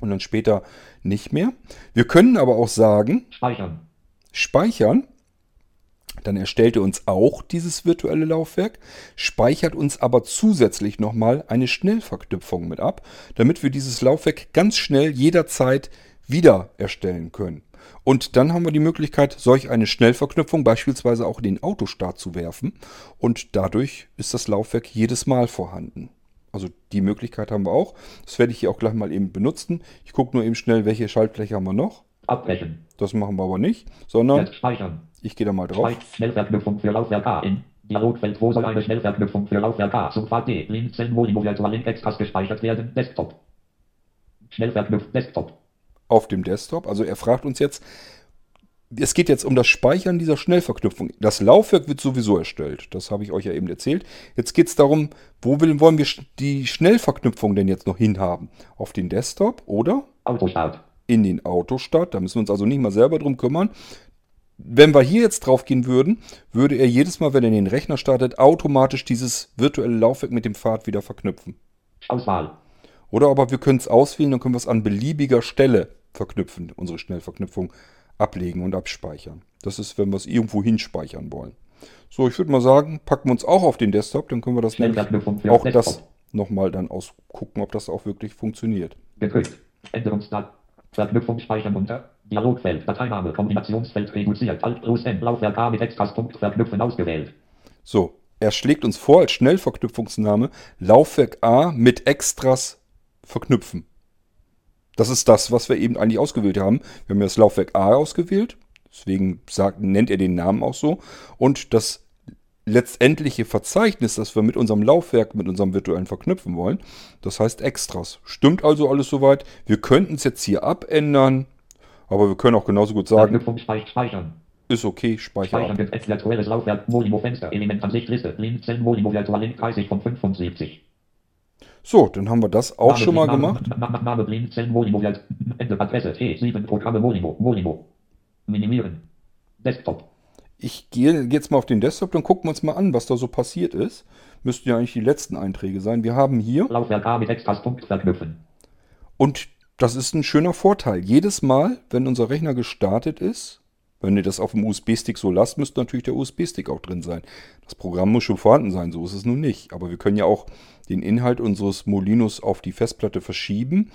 und dann später nicht mehr. Wir können aber auch sagen, Speichern. speichern. Dann erstellt er uns auch dieses virtuelle Laufwerk, speichert uns aber zusätzlich nochmal eine Schnellverknüpfung mit ab, damit wir dieses Laufwerk ganz schnell jederzeit wieder erstellen können. Und dann haben wir die Möglichkeit, solch eine Schnellverknüpfung beispielsweise auch in den Autostart zu werfen. Und dadurch ist das Laufwerk jedes Mal vorhanden. Also die Möglichkeit haben wir auch. Das werde ich hier auch gleich mal eben benutzen. Ich gucke nur eben schnell, welche Schaltfläche haben wir noch. Abbrechen. Das machen wir aber nicht, sondern Jetzt speichern. ich gehe da mal drauf. Schnellverknüpfung für Laufwerk A in. Dialogfeld, wo soll eine Schnellverknüpfung für Laufwerk A zum Pfad D, Linzen, Molino, Virtual Link, Extras gespeichert werden, Desktop. Schnellverknüpft, Desktop. auf dem Desktop. Also er fragt uns jetzt, es geht jetzt um das Speichern dieser Schnellverknüpfung. Das Laufwerk wird sowieso erstellt. Das habe ich euch ja eben erzählt. Jetzt geht es darum, wo will, wollen wir die Schnellverknüpfung denn jetzt noch hinhaben? Auf den Desktop oder Autostart. In den Autostart. Da müssen wir uns also nicht mal selber drum kümmern. Wenn wir hier jetzt drauf gehen würden, würde er jedes Mal, wenn er den Rechner startet, automatisch dieses virtuelle Laufwerk mit dem Pfad wieder verknüpfen. Auswahl. Oder aber wir können es auswählen, dann können wir es an beliebiger Stelle verknüpfen, unsere Schnellverknüpfung ablegen und abspeichern. Das ist, wenn wir es irgendwo hinspeichern wollen. So, ich würde mal sagen, packen wir uns auch auf den Desktop, dann können wir das nämlich auch Desktop. das nochmal dann ausgucken, ob das auch wirklich funktioniert. Gedrückt. Änderungsdat. Verknüpfung speichern unter. Dialogfeld. Dateiname. Kombinationsfeld reduziert. Alt plus N. Laufwerk A mit Extras. Punkt. Verknüpfen ausgewählt. So, er schlägt uns vor als Schnellverknüpfungsname Laufwerk A mit Extras verknüpfen. Das ist das, was wir eben eigentlich ausgewählt haben. Wir haben ja das Laufwerk A ausgewählt, deswegen sagt, nennt er den Namen auch so. Und das letztendliche Verzeichnis, das wir mit unserem Laufwerk, mit unserem virtuellen verknüpfen wollen, das heißt Extras. Stimmt also alles soweit. Wir könnten es jetzt hier abändern, aber wir können auch genauso gut sagen, speichern. ist okay, speicher ab. Speichern wird virtuelles Laufwerk. Molino Fenster. Elementansicht Liste. Linzen. Molino Virtual Link 30 von 75. So, dann haben wir das auch Name, schon mal Name, gemacht. Name, Name Linzen. Molino Virt- Ende Adresse. T7 Programme Molino. Molino. Minimieren. Desktop. Ich gehe jetzt mal auf den Desktop, dann gucken wir uns mal an, was da so passiert ist. Müssten ja eigentlich die letzten Einträge sein. Wir haben hier, Laufwerk A mit Extras. Punkt. Verknüpfen. und das ist ein schöner Vorteil. Jedes Mal, wenn unser Rechner gestartet ist, wenn ihr das auf dem USB-Stick so lasst, müsste natürlich der USB-Stick auch drin sein. Das Programm muss schon vorhanden sein, so ist es nun nicht. Aber wir können ja auch den Inhalt unseres Molinos auf die Festplatte verschieben,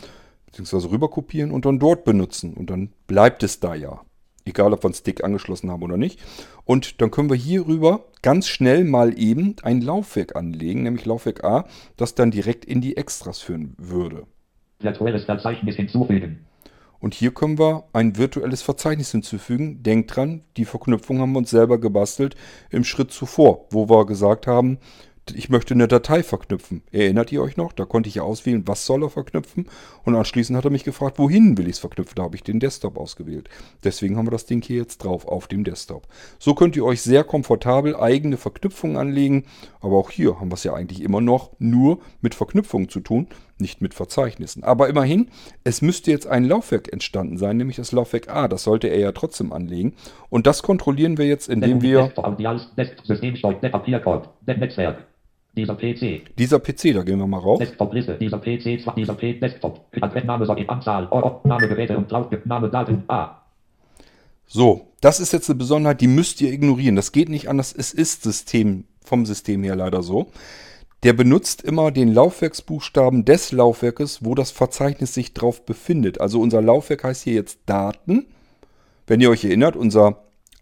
beziehungsweise rüberkopieren und dann dort benutzen. Und dann bleibt es da ja. Egal, ob wir einen Stick angeschlossen haben oder nicht. Und dann können wir hier rüber ganz schnell mal eben ein Laufwerk anlegen, nämlich Laufwerk A, das dann direkt in die Extras führen würde. Virtuelles Verzeichnis hinzufügen. Und hier können wir ein virtuelles Verzeichnis hinzufügen. Denkt dran, die Verknüpfung haben wir uns selber gebastelt im Schritt zuvor, wo wir gesagt haben, ich möchte eine Datei verknüpfen. Erinnert ihr euch noch? Da konnte ich ja auswählen, was soll er verknüpfen. Und anschließend hat er mich gefragt, wohin will ich es verknüpfen. Da habe ich den Desktop ausgewählt. Deswegen haben wir das Ding hier jetzt drauf auf dem Desktop. So könnt ihr euch sehr komfortabel eigene Verknüpfungen anlegen. Aber auch hier haben wir es ja eigentlich immer noch nur mit Verknüpfungen zu tun, nicht mit Verzeichnissen. Aber immerhin, es müsste jetzt ein Laufwerk entstanden sein, nämlich das Laufwerk A. Das sollte er ja trotzdem anlegen. Und das kontrollieren wir jetzt, indem wir Desktop, Netzwerk. Dieser PC. dieser PC, da gehen wir mal rauf. Desktop-Liste. Dieser PC, dieser P, Desktop. Adressname, Sorge, Anzahl, Ort, Name, Geräte und Lauf, Name, Daten, A. So, das ist jetzt eine Besonderheit, die müsst ihr ignorieren. Das geht nicht anders. Es ist System vom System her leider so. Der benutzt immer den Laufwerksbuchstaben des Laufwerkes, wo das Verzeichnis sich drauf befindet. Also unser Laufwerk heißt hier jetzt Daten. Wenn ihr euch erinnert, unser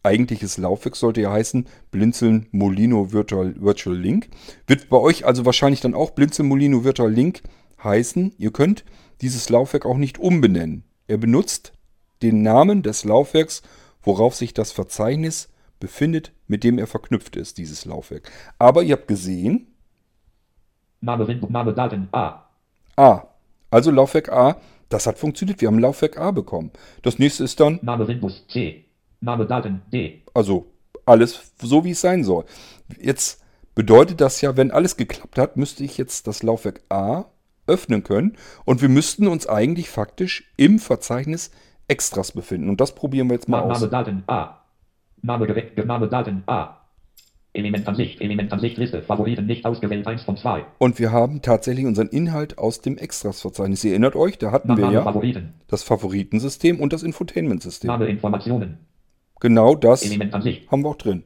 eigentliches Laufwerk sollte ja heißen Blinzeln Molino Virtual, Virtual Link. Wird bei euch also wahrscheinlich dann auch Blinzeln Molino Virtual Link heißen. Ihr könnt dieses Laufwerk auch nicht umbenennen. Er benutzt den Namen des Laufwerks, worauf sich das Verzeichnis befindet, mit dem er verknüpft ist, dieses Laufwerk. Aber ihr habt gesehen, Name, Windows, Name, Daten, A. A, also Laufwerk A, das hat funktioniert. Wir haben Laufwerk A bekommen. Das nächste ist dann, Name, Windows, C. Name, Daten, D. also alles so, wie es sein soll. Jetzt bedeutet das ja, wenn alles geklappt hat, müsste ich jetzt das Laufwerk A öffnen können und wir müssten uns eigentlich faktisch im Verzeichnis Extras befinden. Und das probieren wir jetzt mal Name, aus. Daten, A. Name, Gerät, Name, Daten, A. Elementansicht, Elementansicht, Liste, Favoriten nicht ausgewählt, 1 von 2. Und wir haben tatsächlich unseren Inhalt aus dem Extras-Verzeichnis. Ihr erinnert euch, da hatten wir Name, ja Favoriten, das Favoritensystem und das Infotainment-System. Name, Informationen, Genau das haben wir auch drin.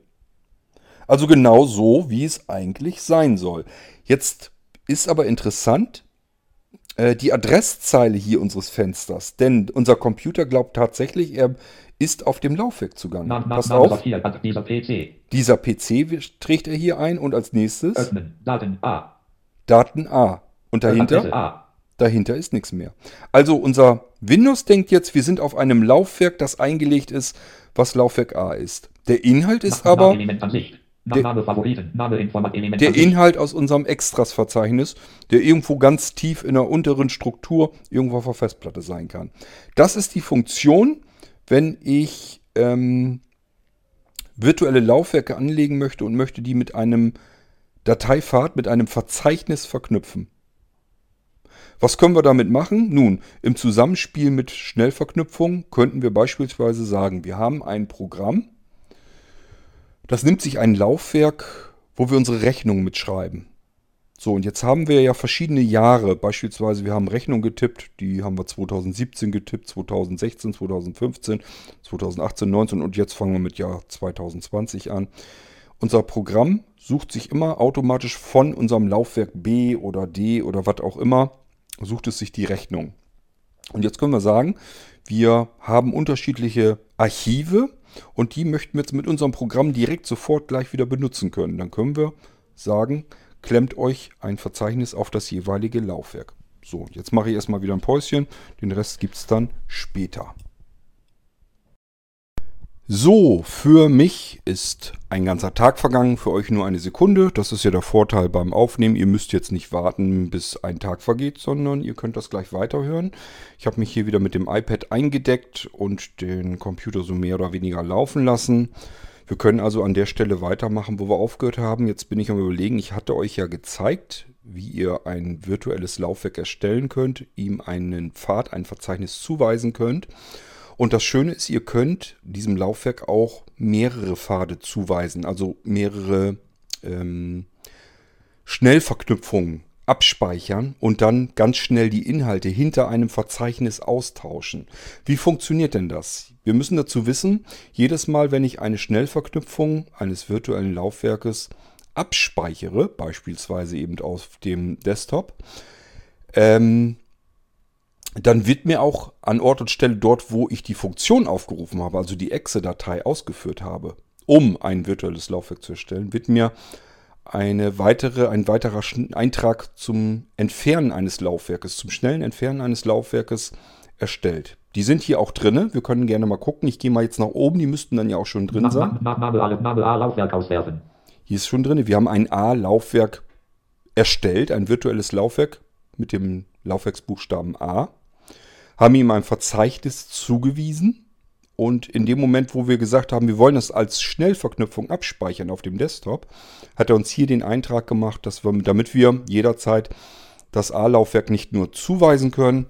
Also genau so, wie es eigentlich sein soll. Jetzt ist aber interessant äh, die Adresszeile hier unseres Fensters. Denn unser Computer glaubt tatsächlich, er ist auf dem Laufwerk zugange. Name, Name, Passt Name auf, Ad- dieser PC, dieser PC trägt er hier ein und als nächstes öffnen, Daten, A, Daten A. Und dahinter, Adresse A, dahinter ist nichts mehr. Also unser Windows denkt jetzt, wir sind auf einem Laufwerk, das eingelegt ist, was Laufwerk A ist. Der Inhalt ist aber Der- der Inhalt aus unserem Extras-Verzeichnis, der irgendwo ganz tief in der unteren Struktur irgendwo auf der Festplatte sein kann. Das ist die Funktion, wenn ich ähm, virtuelle Laufwerke anlegen möchte und möchte die mit einem Dateipfad, mit einem Verzeichnis verknüpfen. Was können wir damit machen? Nun, im Zusammenspiel mit Schnellverknüpfung könnten wir beispielsweise sagen, wir haben ein Programm, das nimmt sich ein Laufwerk, wo wir unsere Rechnung mitschreiben. So, und jetzt haben wir ja verschiedene Jahre. Beispielsweise, wir haben Rechnung getippt, die haben wir 2017 getippt, 2016, 2015, 2018, 19 und jetzt fangen wir mit Jahr 2020 an. Unser Programm sucht sich immer automatisch von unserem Laufwerk B oder D oder was auch immer, sucht es sich die Rechnung. Und jetzt können wir sagen, wir haben unterschiedliche Archive und die möchten wir jetzt mit unserem Programm direkt sofort gleich wieder benutzen können. Dann können wir sagen, klemmt euch ein Verzeichnis auf das jeweilige Laufwerk. So, jetzt mache ich erstmal wieder ein Päuschen. Den Rest gibt es dann später. So, für mich ist ein ganzer Tag vergangen, für euch nur eine Sekunde. Das ist ja der Vorteil beim Aufnehmen. Ihr müsst jetzt nicht warten, bis ein Tag vergeht, sondern ihr könnt das gleich weiterhören. Ich habe mich hier wieder mit dem iPad eingedeckt und den Computer so mehr oder weniger laufen lassen. Wir können also an der Stelle weitermachen, wo wir aufgehört haben. Jetzt bin ich am überlegen, ich hatte euch ja gezeigt, wie ihr ein virtuelles Laufwerk erstellen könnt, ihm einen Pfad, ein Verzeichnis zuweisen könnt. Und das Schöne ist, ihr könnt diesem Laufwerk auch mehrere Pfade zuweisen, also mehrere ähm, Schnellverknüpfungen abspeichern und dann ganz schnell die Inhalte hinter einem Verzeichnis austauschen. Wie funktioniert denn das? Wir müssen dazu wissen, jedes Mal, wenn ich eine Schnellverknüpfung eines virtuellen Laufwerkes abspeichere, beispielsweise eben auf dem Desktop, ähm, dann wird mir auch an Ort und Stelle dort, wo ich die Funktion aufgerufen habe, also die Exe-Datei ausgeführt habe, um ein virtuelles Laufwerk zu erstellen, wird mir eine weitere, ein weiterer Eintrag zum Entfernen eines Laufwerkes, zum schnellen Entfernen eines Laufwerkes erstellt. Die sind hier auch drinne. Wir können gerne mal gucken. Ich gehe mal jetzt nach oben. Die müssten dann ja auch schon drin sein. Hier ist schon drin. Wir haben ein A-Laufwerk erstellt, ein virtuelles Laufwerk mit dem Laufwerksbuchstaben A, haben ihm ein Verzeichnis zugewiesen und in dem Moment, wo wir gesagt haben, wir wollen das als Schnellverknüpfung abspeichern auf dem Desktop, hat er uns hier den Eintrag gemacht, dass wir, damit wir jederzeit das A-Laufwerk nicht nur zuweisen können,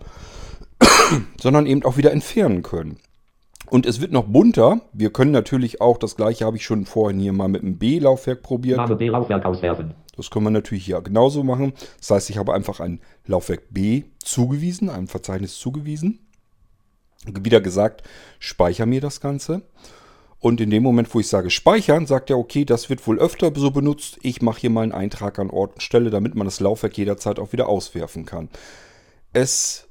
sondern eben auch wieder entfernen können. Und es wird noch bunter. Wir können natürlich auch, das gleiche habe ich schon vorhin hier mal mit einem B-Laufwerk probiert. Name B, Laufwerk auswerfen, Das können wir natürlich hier genauso machen. Das heißt, ich habe einfach ein Laufwerk B zugewiesen, einem Verzeichnis zugewiesen. Wieder gesagt, speicher mir das Ganze. Und in dem Moment, wo ich sage speichern, sagt er, okay, das wird wohl öfter so benutzt. Ich mache hier mal einen Eintrag an Ort und Stelle, damit man das Laufwerk jederzeit auch wieder auswerfen kann. Es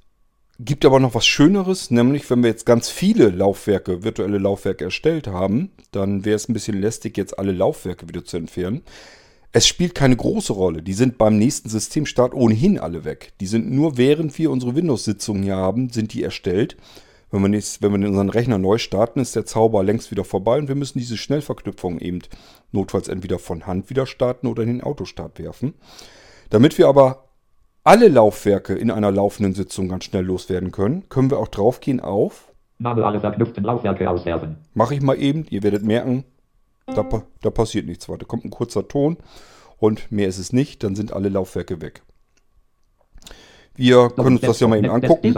gibt aber noch was Schöneres, nämlich wenn wir jetzt ganz viele Laufwerke, virtuelle Laufwerke erstellt haben, dann wäre es ein bisschen lästig, jetzt alle Laufwerke wieder zu entfernen. Es spielt keine große Rolle. Die sind beim nächsten Systemstart ohnehin alle weg. Die sind nur während wir unsere Windows-Sitzungen hier haben, sind die erstellt. Wenn wir, nächst, wenn wir unseren Rechner neu starten, ist der Zauber längst wieder vorbei und wir müssen diese Schnellverknüpfung eben notfalls entweder von Hand wieder starten oder in den Autostart werfen. Damit wir aber alle Laufwerke in einer laufenden Sitzung ganz schnell loswerden können, können wir auch draufgehen auf. Name alle verknüpften Laufwerke auswerfen, Mache ich mal eben. Ihr werdet merken, da, da passiert nichts weiter. Kommt ein kurzer Ton und mehr ist es nicht. Dann sind alle Laufwerke weg. Wir können uns das ja mal eben angucken.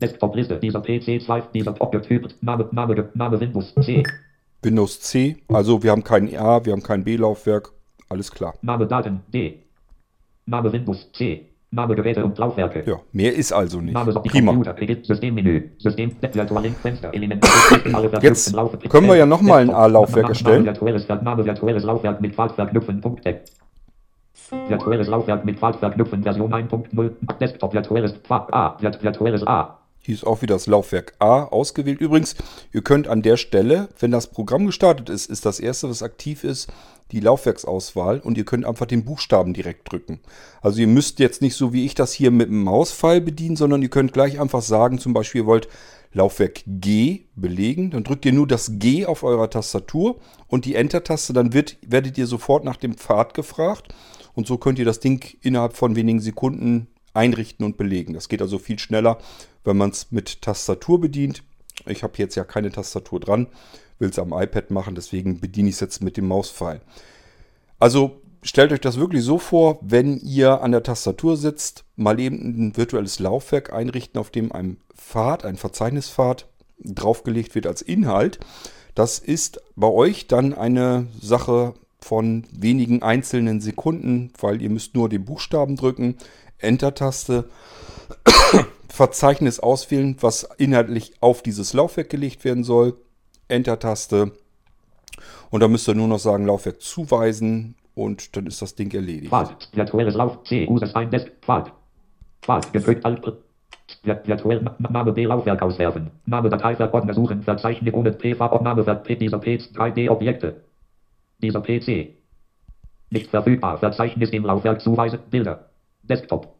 Desktop-Liste. Dieser PC 2. Dieser Objekt-Typ. Name, Name, Name Windows C. Windows C. Also wir haben kein A, wir haben kein B-Laufwerk. Alles klar. Name Daten D. Name Windows C. Name Geräte und Laufwerke. Ja, mehr ist also nicht. Name Prima. Computer, Edit, Systemmenü, System, Virtual Link, Fenster, Element, alle Jetzt können wir ja noch mal ein A-Laufwerk erstellen. Name virtuelles, Name virtuelles Laufwerk mit Pfad verknüpfen, Punkt, Text. Virtuelles Laufwerk mit Pfad verknüpfen, Version 1.0, Desktop, virtuelles Pfad A, virt- virtuelles A. Hier ist auch wieder das Laufwerk A ausgewählt. Übrigens, ihr könnt an der Stelle, wenn das Programm gestartet ist, ist das erste, was aktiv ist, die Laufwerksauswahl und ihr könnt einfach den Buchstaben direkt drücken. Also ihr müsst jetzt nicht so wie ich das hier mit dem Mauspfeil bedienen, sondern ihr könnt gleich einfach sagen, zum Beispiel ihr wollt Laufwerk G belegen, dann drückt ihr nur das G auf eurer Tastatur und die Enter-Taste, dann wird, werdet ihr sofort nach dem Pfad gefragt und so könnt ihr das Ding innerhalb von wenigen Sekunden einrichten und belegen. Das geht also viel schneller, wenn man es mit Tastatur bedient. Ich habe jetzt ja keine Tastatur dran, will es am iPad machen, deswegen bediene ich es jetzt mit dem Mauspfeil. Also stellt euch das wirklich so vor, wenn ihr an der Tastatur sitzt, mal eben ein virtuelles Laufwerk einrichten, auf dem ein Pfad, ein Verzeichnispfad draufgelegt wird als Inhalt. Das ist bei euch dann eine Sache von wenigen einzelnen Sekunden, weil ihr müsst nur den Buchstaben drücken, Enter-Taste, Verzeichnis auswählen, was inhaltlich auf dieses Laufwerk gelegt werden soll, Enter-Taste. Und dann müsst ihr nur noch sagen Laufwerk zuweisen und dann ist das Ding erledigt. Pfad, virtuelles Lauf, C, User ein Desk, Pfad. Pfad, gedrückt, Alt, Vir- virtuell, Na- Name B, Laufwerk auswerfen. Name Dateiwerk, Ordner suchen, Verzeichnis ohne P, dieser P, 3D-Objekte. Dieser PC. Nicht verfügbar, Verzeichnis im Laufwerk zuweisen, Bilder. Desktop.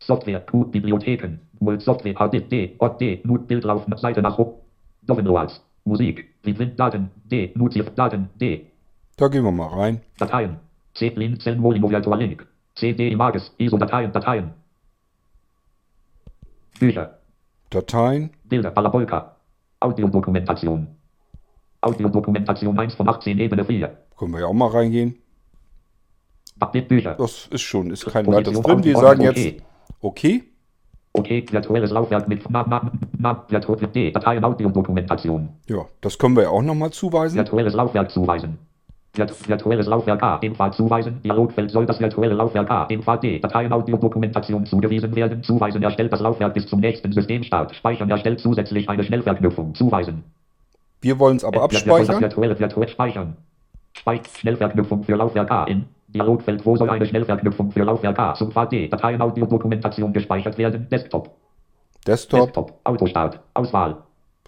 Software, Q, Bibliotheken, Mult Software, HD, D, Ort D, Nut, Bildlauf, Seite nach oben. Downloads, Musik, Print, Daten, D, Nutzif, Daten, D. Da gehen wir mal rein. Dateien. C. Lin, Cell, Molino, Virtual Link. CD, Images, ISO, Dateien, Dateien. Bücher, Dateien. Bilder, Parabolka. Audiodokumentation. Audiodokumentation 1 von 18, Ebene 4. Können wir ja auch mal reingehen. Bücher. Das ist schon, ist kein weiteres drin. Wir sagen jetzt okay. Okay, virtuelles Laufwerk mit D, Dateien, Audiodokumentation. Ja, das können wir ja auch nochmal zuweisen. Virtuelles Laufwerk zuweisen. Virt- Virtuelles Laufwerk A, dem Pfad zuweisen. Dialogfeld soll das virtuelle Laufwerk A, dem Pfad D, Dateien, Audiodokumentation zugewiesen werden. Zuweisen erstellt das Laufwerk bis zum nächsten Systemstart. Speichern erstellt zusätzlich eine Schnellverknüpfung. Zuweisen. Wir wollen es aber abspeichern. Virtuelle, virtuell speichern. Speich, Schnellverknüpfung für Laufwerk A in. Dialogfeld, wo soll eine Schnellverknüpfung für Laufwerk A zum Pfad D, Dateien, Audiodokumentation gespeichert werden. Desktop. Desktop. Desktop. Autostart. Auswahl.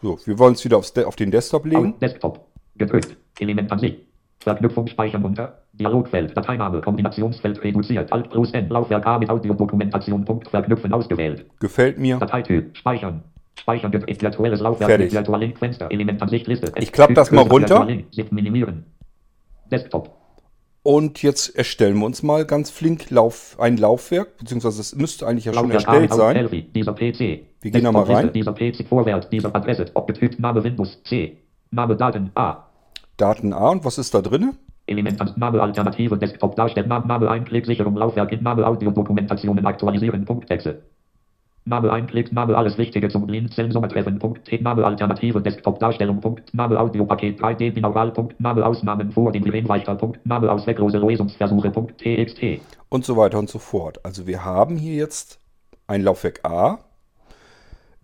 So, wir wollen es wieder aufs De auf den Desktop legen. Au- Desktop. Gedrückt. Element an sich. Verknüpfung speichern unter. Dialogfeld. Dateiname. Kombinationsfeld reduziert. Alt plus N. Laufwerk A mit Audiodokumentation. Punkt. Verknüpfen ausgewählt. Gefällt mir. Dateityp. Speichern. Speichern. gedrückt. Virtuelles Laufwerk. Fertig. Virtual Link Fenster. Element an sich Liste. Ich klapp das mal runter. Minimieren. Desktop. Und jetzt erstellen wir uns mal ganz flink Lauf, ein Laufwerk, beziehungsweise es müsste eigentlich ja schon Laufwerk erstellt sein. Selfie. Dieser PC. Wir gehen da mal rein. Dieser PC vorwärts. Dieser Adresse. Obgetypt. Name Windows. C. Name Daten. A. Daten A und was ist da drin? Element an Name Alternative Desktop darstellen. Name, Einklick Sicherung Laufwerk Name Audiodokumentationen aktualisieren. Punkt Texte. Name Einklick Name alles Wichtige zum Blinzeln Sommertreffen. Punkt T Name Alternative Desktop Darstellung. Punkt Name Audiopaket 3D Binaural. Punkt Name Ausnahmen vor dem Weiter. Punkt Name Ausweglose Lösungsversuche. Punkt TXT. Und so weiter und so fort. Also wir haben hier jetzt ein Laufwerk A,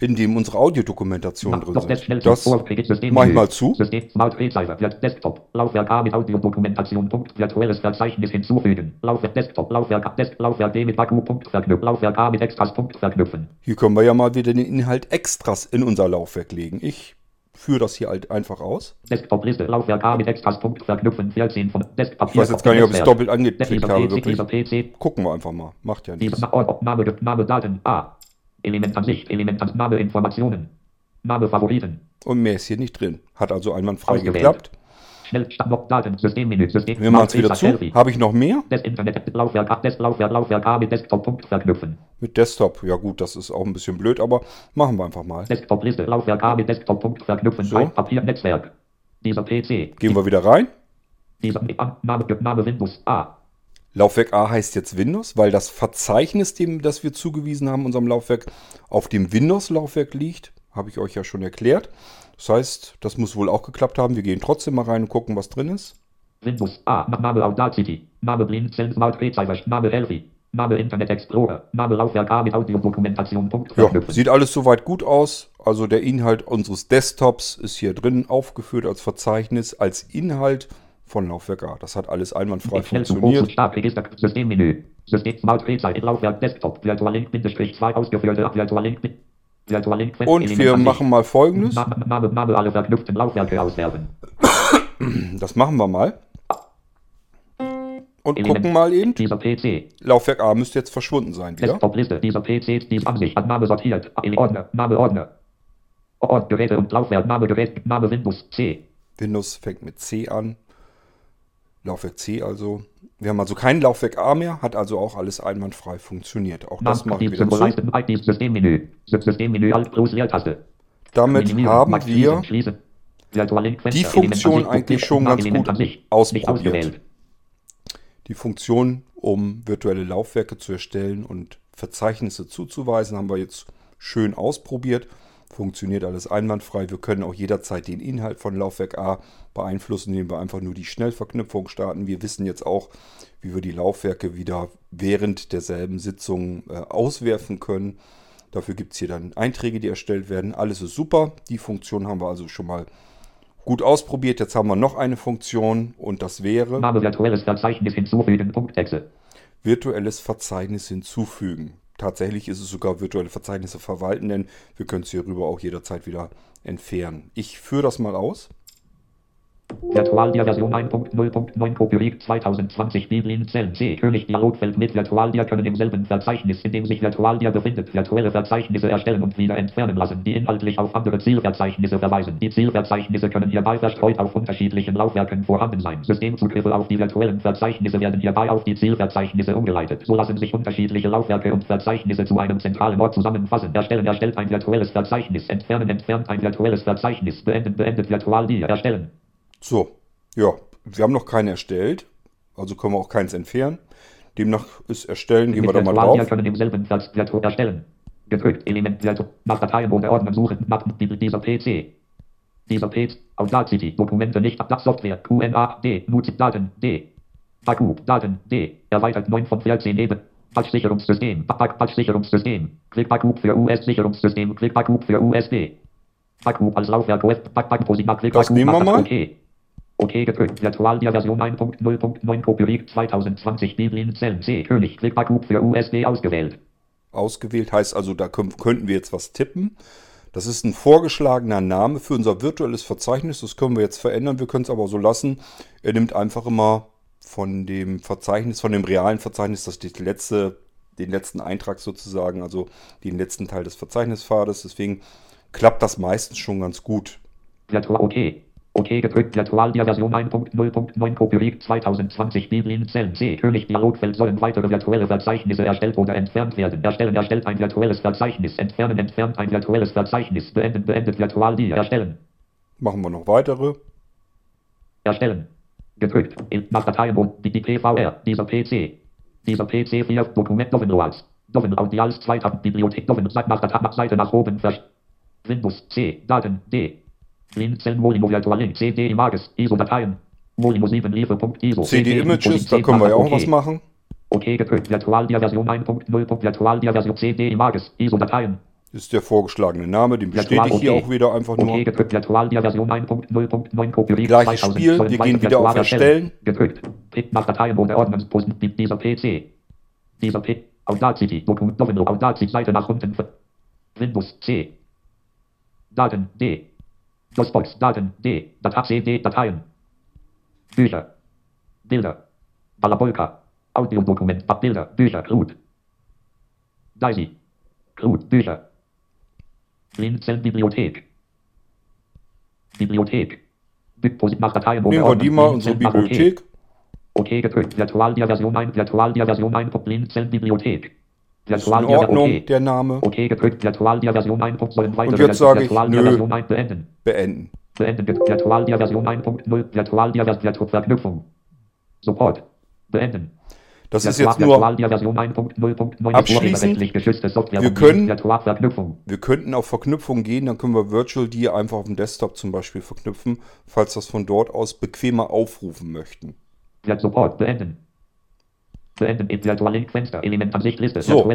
in dem unsere Audiodokumentationen drin Doch das schnell sind. Das vor System mach ich mal zu. System Smart wird Desktop Laufwerk A mit Audiodokumentation Punkt virtuelles Verzeichnis hinzufügen Laufwerk Desktop Laufwerk Desk Laufwerk D mit Akku Punkt verknüpfen Laufwerk A mit Extras Punkt verknüpfen Hier können wir ja mal wieder den Inhalt Extras in unser Laufwerk legen. Ich führe das hier halt einfach aus. Desktop Liste Laufwerk A mit Extras Punkt verknüpfen 14 von Desktop Ich weiß jetzt gar nicht, ob ich es doppelt angeklickt habe, wirklich. Gucken wir einfach mal. Macht ja nichts. Name Daten A Element an sich Element an Name Informationen Name Favoriten Und mehr ist hier nicht drin. Hat also einwandfrei Ausgewählt. geklappt. Schnell Standort Daten Systemmenü System Wir machen es wieder zu. Habe ich noch mehr? Das Internet, Laufwerk, A, Desk, Laufwerk, Laufwerk A mit Desktop Punkt verknüpfen. Mit Desktop. Ja gut, das ist auch ein bisschen blöd, aber machen wir einfach mal. Desktop Liste, Laufwerk A mit Desktop Punkt verknüpfen. So. Ein Papier, Netzwerk. Dieser PC. Gehen wir wieder rein. Dieser Name, Name Windows A. Laufwerk A heißt jetzt Windows, weil das Verzeichnis, dem das wir zugewiesen haben, unserem Laufwerk, auf dem Windows-Laufwerk liegt. Habe ich euch ja schon erklärt. Das heißt, das muss wohl auch geklappt haben. Wir gehen trotzdem mal rein und gucken, was drin ist. Windows A. Name Audacity. Name Blind Cell Smart Recyber. Name Healthy. Name Internet Explorer. Name Laufwerk A mit Audiodokumentation. Ja, sieht alles soweit gut aus. Also der Inhalt unseres Desktops ist hier drin aufgeführt als Verzeichnis, als Inhalt von Laufwerk A. Das hat alles einwandfrei und funktioniert. Register. Systemmenü. System Smart Recyber. Laufwerk Desktop. Virtual Link Bindestrich 2 ausgeführte. Virtual Link. Virtual Link. Und wir machen mal folgendes. Name, Name, alle verknüpften Laufwerke auswerfen. Das machen wir mal. Und Element. gucken mal eben. Dieser PC. Laufwerk A müsste jetzt verschwunden sein wieder. Desktop-Liste. Dieser PC. Dies Ansicht. Name sortiert. Ordner. Name Ordner. Ort, Geräte und Laufwerk. Name Gerät. Name Windows. C. Windows fängt mit C an. Laufwerk C also. Wir haben also kein Laufwerk A mehr, hat also auch alles einwandfrei funktioniert. Auch das mache ich wieder Symbol zu. leisten. Aktiv Systemmenü. Sy- Systemmenü. Alt plus Leertaste. Damit haben wir die Funktion eigentlich schon ganz gut ausprobiert. ausgewählt. Die Funktion, um virtuelle Laufwerke zu erstellen und Verzeichnisse zuzuweisen, haben wir jetzt schön ausprobiert. Funktioniert alles einwandfrei. Wir können auch jederzeit den Inhalt von Laufwerk A beeinflussen, indem wir einfach nur die Schnellverknüpfung starten. Wir wissen jetzt auch, wie wir die Laufwerke wieder während derselben Sitzung äh, auswerfen können. Dafür gibt es hier dann Einträge, die erstellt werden. Alles ist super. Die Funktion haben wir also schon mal gut ausprobiert. Jetzt haben wir noch eine Funktion und das wäre Name virtuelles Verzeichnis hinzufügen. Punktexe. virtuelles Verzeichnis hinzufügen. Tatsächlich ist es sogar virtuelle Verzeichnisse verwalten, denn wir können es hierüber auch jederzeit wieder entfernen. Ich führe das mal aus. Virtualdia Version 1.0.9 Copyright 2020 Biblin Zellen C. König Dialogfeld mit Virtualdia können im selben Verzeichnis, in dem sich Virtualdia befindet, virtuelle Verzeichnisse erstellen und wieder entfernen lassen, die inhaltlich auf andere Zielverzeichnisse verweisen. Die Zielverzeichnisse können hierbei verstreut auf unterschiedlichen Laufwerken vorhanden sein. Systemzugriffe auf die virtuellen Verzeichnisse werden hierbei auf die Zielverzeichnisse umgeleitet. So lassen sich unterschiedliche Laufwerke und Verzeichnisse zu einem zentralen Ort zusammenfassen. Erstellen erstellt ein virtuelles Verzeichnis, entfernen entfernt ein virtuelles Verzeichnis, beenden beendet Virtualdia erstellen. So, ja, wir haben noch keine erstellt, also können wir auch keins entfernen. Demnach ist erstellen, gehen wir da mal drauf. können im selben Virtu erstellen. Gedrückt, Element Virtu, nach Dateien oder Ordnern suchen, nach die- dieser PC. Dieser PC, Audacity, Dokumente nicht, Platz Software, QNA, D, Nutz, Daten, D. Akku, Daten, D, erweitert 9 von 14 eben. Patch-Sicherungssystem, Patch-Sicherungssystem, Klick-Akku für US-Sicherungssystem, Klick-Akku für USB. Akku als Laufwerk, OS, Pack-Pack, Positiv, Klick-Akku, Das nehmen wir mal. Okay. Okay gedrückt. Virtualdia Version 1.0.9 Copyright 2020 Biblin Zellen C. König. Klick-Akku für USB ausgewählt. Ausgewählt heißt also, da können, könnten wir jetzt was tippen. Das ist ein vorgeschlagener Name für unser virtuelles Verzeichnis. Das können wir jetzt verändern. Wir können es aber so lassen. Er nimmt einfach immer von dem Verzeichnis, von dem realen Verzeichnis, das die letzte, den letzten Eintrag sozusagen, also den letzten Teil des Verzeichnispfades. Deswegen klappt das meistens schon ganz gut. Virtual OK. OK gedrückt. Virtualdia Version 1.0.9 Copyright 2020 Biblin Zellen C. König Dialogfeld sollen weitere virtuelle Verzeichnisse erstellt oder entfernt werden. Erstellen erstellt ein virtuelles Verzeichnis. Entfernen entfernt ein virtuelles Verzeichnis. Beenden beendet Virtualdia erstellen. Machen wir noch weitere. Erstellen. Gedrückt. In, nach Dateien und die, die PVR. Dieser PC. Dieser PC 4 Dokument Dovenloads. Doven Audials 2 Tab Bibliothek Doven Seite nach Seite nach oben Windows C. Daten D. Blinzeln Molino Link CD Images. ISO Dateien. Molino 7 Liefer.iso. CD Images, da können wir ja auch was machen. Okay gedrückt. Virtualdia Version 1.0. Virtualdia Version CD Images. ISO Dateien. Ist der vorgeschlagene Name, den bestätige ich hier auch wieder einfach nur. Okay gedrückt. Virtualdia Version 1.0.9 Copyright Gleiches 2000. Spiel, wir gehen wieder auf Erstellen. Nach Dateien oder Ordnungsposten. Die- Dieser PC. Dieser P. Audacity. Dokument. Domino. Audacity. Seite nach unten. Windows C. Daten D. DOSBox. Daten D. Datei CD. Dateien. Bücher. Bilder. Balabolka. Audiodokument. Bilder. Bücher. Clut. Daisy. Clut. Bücher. Blinzeln Bibliothek. Bibliothek. Nach Dateien Nehmen wir die mal, unsere. Bibliothek. Okay gedrückt. Virtualdia Version 1. Virtualdia Version 1. Blinzeln Bibliothek. Ist in Ordnung, okay. der Name. Okay gedrückt. Virtualdia Version 1. Sollen weitere jetzt sage ich, nö. Version 1 beenden. Beenden. Beenden. Virtualdia Version 1.0. Virtualdia Vers- Virtu Verknüpfung. Support. Beenden. Das ist jetzt nur abschließend. Wir können, wir könnten auf Verknüpfung gehen, dann können wir Virtual D einfach auf dem Desktop zum Beispiel verknüpfen, falls wir es von dort aus bequemer aufrufen möchten. Support beenden. Beenden virtuellen Fenster, Element Ansicht Liste. So,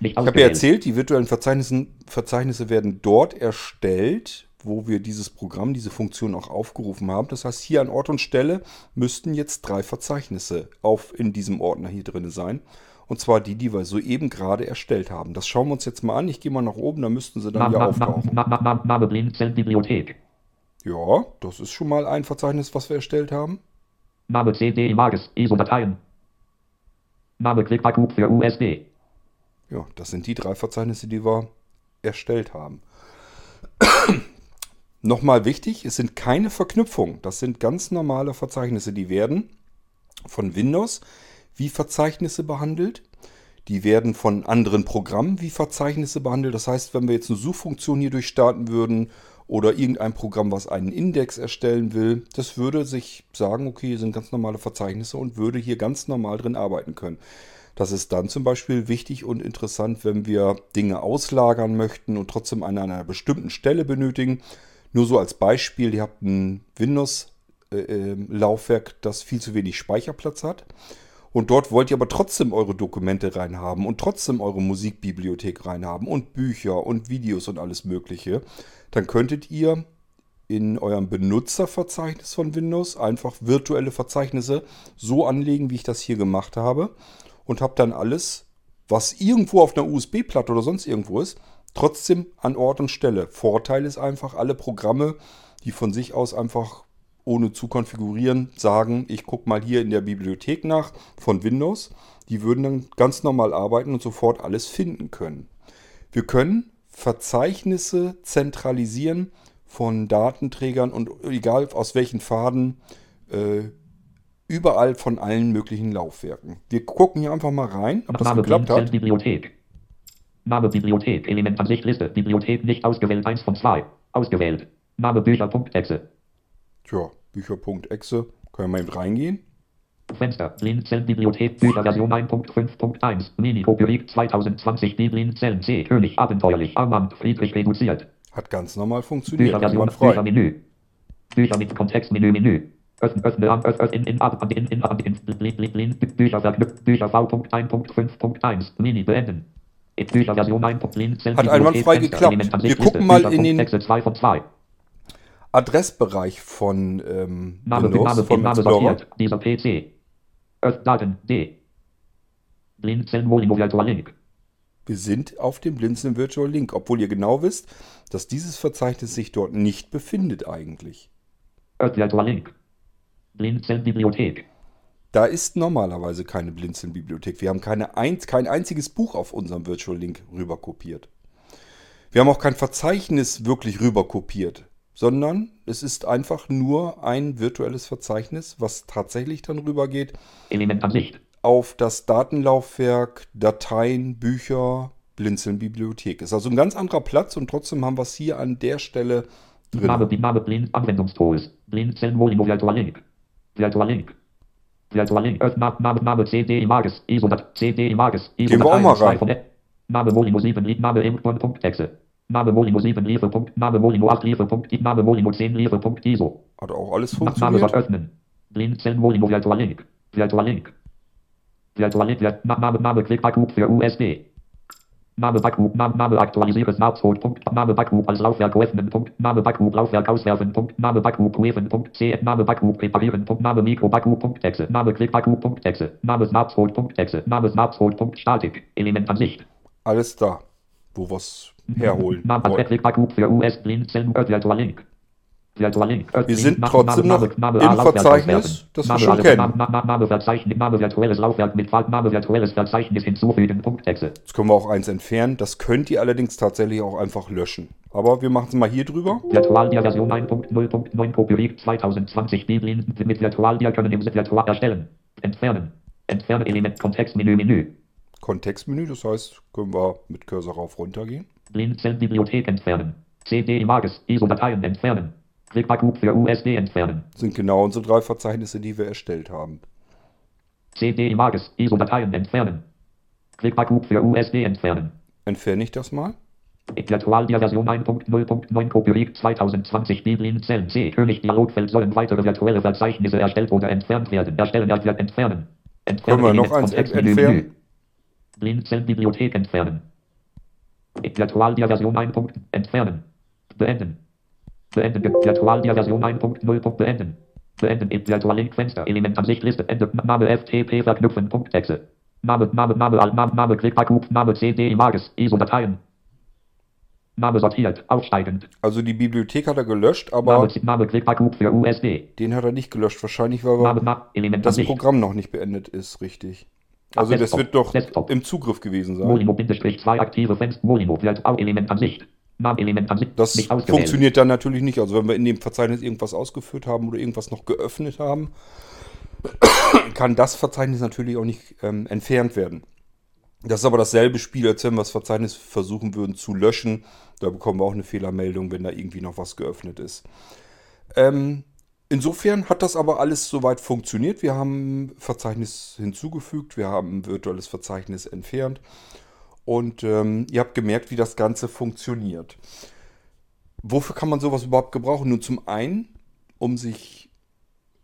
ich habe ja erzählt, die virtuellen Verzeichnisse, werden dort erstellt, wo wir dieses Programm, diese Funktion auch aufgerufen haben. Das heißt, hier an Ort und Stelle müssten jetzt drei Verzeichnisse auf in diesem Ordner hier drin sein. Und zwar die, die wir soeben gerade erstellt haben. Das schauen wir uns jetzt mal an. Ich gehe mal nach oben, da müssten sie dann ja auftauchen. Bibliothek. Ja, das ist schon mal ein Verzeichnis, was wir erstellt haben. Name CD Images, ISO-Dateien. Name Clickbackup für USB. Ja, das sind die drei Verzeichnisse, die wir erstellt haben. Nochmal wichtig, es sind keine Verknüpfungen. Das sind ganz normale Verzeichnisse. Die werden von Windows wie Verzeichnisse behandelt. Die werden von anderen Programmen wie Verzeichnisse behandelt. Das heißt, wenn wir jetzt eine Suchfunktion hier durchstarten würden oder irgendein Programm, was einen Index erstellen will, das würde sich sagen, okay, hier sind ganz normale Verzeichnisse und würde hier ganz normal drin arbeiten können. Das ist dann zum Beispiel wichtig und interessant, wenn wir Dinge auslagern möchten und trotzdem an einer bestimmten Stelle benötigen nur so als Beispiel, ihr habt ein Windows-Laufwerk, äh, das viel zu wenig Speicherplatz hat. Und dort wollt ihr aber trotzdem eure Dokumente reinhaben und trotzdem eure Musikbibliothek reinhaben und Bücher und Videos und alles Mögliche. Dann könntet ihr in eurem Benutzerverzeichnis von Windows einfach virtuelle Verzeichnisse so anlegen, wie ich das hier gemacht habe. Und habt dann alles, was irgendwo auf einer USB-Platte oder sonst irgendwo ist, trotzdem an Ort und Stelle. Vorteil ist einfach, alle Programme, die von sich aus einfach ohne zu konfigurieren sagen, ich gucke mal hier in der Bibliothek nach von Windows, die würden dann ganz normal arbeiten und sofort alles finden können. Wir können Verzeichnisse zentralisieren von Datenträgern und egal aus welchen Faden, äh, überall von allen möglichen Laufwerken. Wir gucken hier einfach mal rein, ob das geklappt hat. Bibliothek. Name Bibliothek, Element Ansicht Liste, Bibliothek nicht ausgewählt, 1 von 2. Ausgewählt. Name Bücher.exe. Tja, Bücher.exe. Können wir mal eben reingehen. Fenster, Blinzeln-Bibliothek, Bücherversion 1.5.1, Mini-Popürik 2020, die Blinzeln C, König, abenteuerlich, Armand, Friedrich reduziert. Hat ganz normal funktioniert. Bücherversion, Büchermenü. Bücher mit Kontextmenü, Menü. Öffnen, öffne, öffne, in, in, ab, in, in, ab, in, blin, blin, blin, Bücher, Bücher V.1.5.1, Mini, beenden. Hat einwandfrei geklappt. Wir gucken mal in den Adressbereich von ähm, Name, Windows, Name, von Name sortiert. Dieser PC. Daten D. Blinzeln Molino Virtual Link. Wir sind auf dem Blinzeln Virtual Link, obwohl ihr genau wisst, dass dieses Verzeichnis sich dort nicht befindet eigentlich. Virtual Link. Blinzeln Bibliothek. Da ist normalerweise keine Blinzeln-Bibliothek. Wir haben keine ein, kein einziges Buch auf unserem Virtual Link rüber kopiert. Wir haben auch kein Verzeichnis wirklich rüber kopiert, sondern es ist einfach nur ein virtuelles Verzeichnis, was tatsächlich dann rübergeht auf das Datenlaufwerk, Dateien, Bücher, Blinzeln-Bibliothek. Ist also ein ganz anderer Platz und trotzdem haben wir es hier an der Stelle drin. Name, Name, Blind, Anwendungstools, Blinzeln, Virtual Link. Virtual Link. Virtual Name, Name, Name, CD Images, ISO, CD Images, ISO, Gehen wir auch mal rein. Name Molino 7, Name Import.exe. Name Molino 7, Liefer. Name Molino 8, Liefer. Name Molino 10, Liefer. ISO. Hat auch alles funktioniert. Name öffnen. Blinzeln Molino Virtual Link. Virtual Link. Virtual Link. Name, Name, Click Backup für USB. Name Backup, Name, Name aktualisiere Smartphone, Punkt, Name Backup als Laufwerk öffnen, Punkt, Name Backup Laufwerk auswerfen, Punkt, Name Backup prüfen, Punkt, C, Name Backup präparieren, Punkt, Name Mikro Backup, Punkt, Exe, Name Click Backup, Punkt, Exe, Name Smartphone, Punkt, Exe, Name Smartphone, Punkt, Statik, Element Ansicht. Alles da, wo wir's herholen Link. Wir sind trotzdem noch im Verzeichnis, das wir schon kennen. Jetzt können wir auch eins entfernen. Das könnt ihr allerdings tatsächlich auch einfach löschen. Aber wir machen es mal hier drüber. Virtualdia Version 1.0.9 Popürik 2020 Biblien mit Virtualdia können im Virtual erstellen. Entfernen. Entfernen Element Kontextmenü Menü. Kontextmenü, das heißt, können wir mit Cursor rauf runtergehen. Blinzeln Bibliothek entfernen. CD Images, ISO-Dateien entfernen. Click Backup für USD entfernen. Sind genau unsere drei Verzeichnisse, die wir erstellt haben. CD Images, ISO-Dateien entfernen. Klickbarcode für USD entfernen. Entferne ich das mal. Virtual Version 1.0.9 Copyright 2020 Biblin Zellen C. König Dialogfeld sollen weitere virtuelle Verzeichnisse erstellt oder entfernt werden. Erstellen, erklärt, entfernen. Können wir noch eins entfernen? Blinzeln Bibliothek entfernen. Virtual Version 1. Entfernen. Beenden. Beenden. Virtual Version 1.0. Beenden. Beenden. Virtual Link Fenster. Element Ansicht Liste. Ende. Name FTP verknüpfen. Punkt Exe. Name, Name, Name, Alt, Name, Name, Klick, Name, CD, Images, ISO-Dateien. Name sortiert, aufsteigend. Also die Bibliothek hat er gelöscht, aber Name, Name Klick, für USD. den hat er nicht gelöscht. Wahrscheinlich, weil Name, Name, Element das Ansicht. Programm noch nicht beendet ist, richtig. Also das wird doch Desktop. im Zugriff gewesen sein. Molino-2 aktive Fenster. Molino wird auch Element Ansicht. Name Element Ansicht. Das nicht ausgewählt. funktioniert dann natürlich nicht. Also wenn wir in dem Verzeichnis irgendwas ausgeführt haben oder irgendwas noch geöffnet haben, kann das Verzeichnis natürlich auch nicht ähm, entfernt werden. Das ist aber dasselbe Spiel, als wenn wir das Verzeichnis versuchen würden zu löschen. Da bekommen wir auch eine Fehlermeldung, wenn da irgendwie noch was geöffnet ist. Ähm, insofern hat das aber alles soweit funktioniert. Wir haben Verzeichnis hinzugefügt, wir haben virtuelles Verzeichnis entfernt und ähm, ihr habt gemerkt, wie das Ganze funktioniert. Wofür kann man sowas überhaupt gebrauchen? Nun zum einen, um sich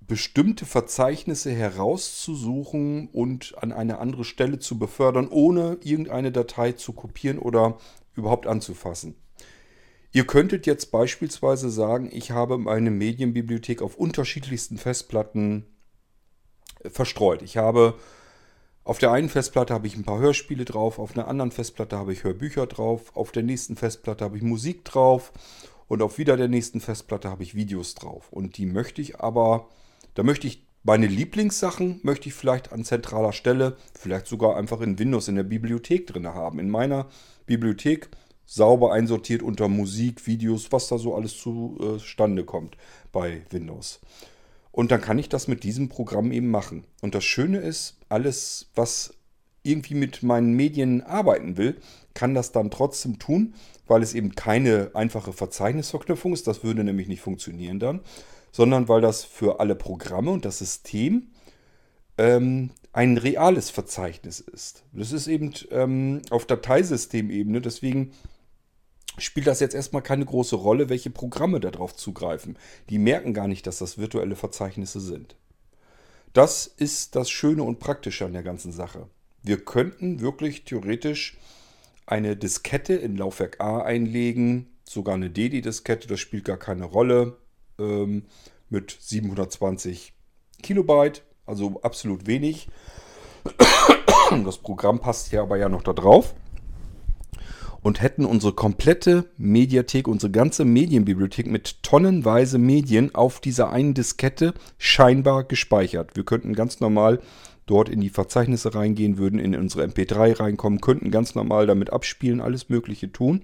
bestimmte Verzeichnisse herauszusuchen und an eine andere Stelle zu befördern, ohne irgendeine Datei zu kopieren oder überhaupt anzufassen. Ihr könntet jetzt beispielsweise sagen, ich habe meine Medienbibliothek auf unterschiedlichsten Festplatten äh, verstreut. Ich habe auf der einen Festplatte habe ich ein paar Hörspiele drauf, auf einer anderen Festplatte habe ich Hörbücher drauf, auf der nächsten Festplatte habe ich Musik drauf und auf wieder der nächsten Festplatte habe ich Videos drauf. Und die möchte ich aber, da möchte ich meine Lieblingssachen, möchte ich vielleicht an zentraler Stelle, vielleicht sogar einfach in Windows in der Bibliothek drin haben. In meiner Bibliothek sauber einsortiert unter Musik, Videos, was da so alles zustande kommt bei Windows. Und dann kann ich das mit diesem Programm eben machen. Und das Schöne ist, alles, was irgendwie mit meinen Medien arbeiten will, kann das dann trotzdem tun, weil es eben keine einfache Verzeichnisverknüpfung ist. Das würde nämlich nicht funktionieren dann, sondern weil das für alle Programme und das System ähm, ein reales Verzeichnis ist. Das ist eben ähm, auf Dateisystemebene, deswegen spielt das jetzt erstmal keine große Rolle, welche Programme darauf zugreifen. Die merken gar nicht, dass das virtuelle Verzeichnisse sind. Das ist das Schöne und Praktische an der ganzen Sache. Wir könnten wirklich theoretisch eine Diskette in Laufwerk A einlegen, sogar eine DD-Diskette, das spielt gar keine Rolle, ähm, mit 720 Kilobyte, also absolut wenig. Das Programm passt hier aber ja noch da drauf und hätten unsere komplette Mediathek, unsere ganze Medienbibliothek mit tonnenweise Medien auf dieser einen Diskette scheinbar gespeichert. Wir könnten ganz normal dort in die Verzeichnisse reingehen, würden in unsere MP3 reinkommen, könnten ganz normal damit abspielen, alles Mögliche tun.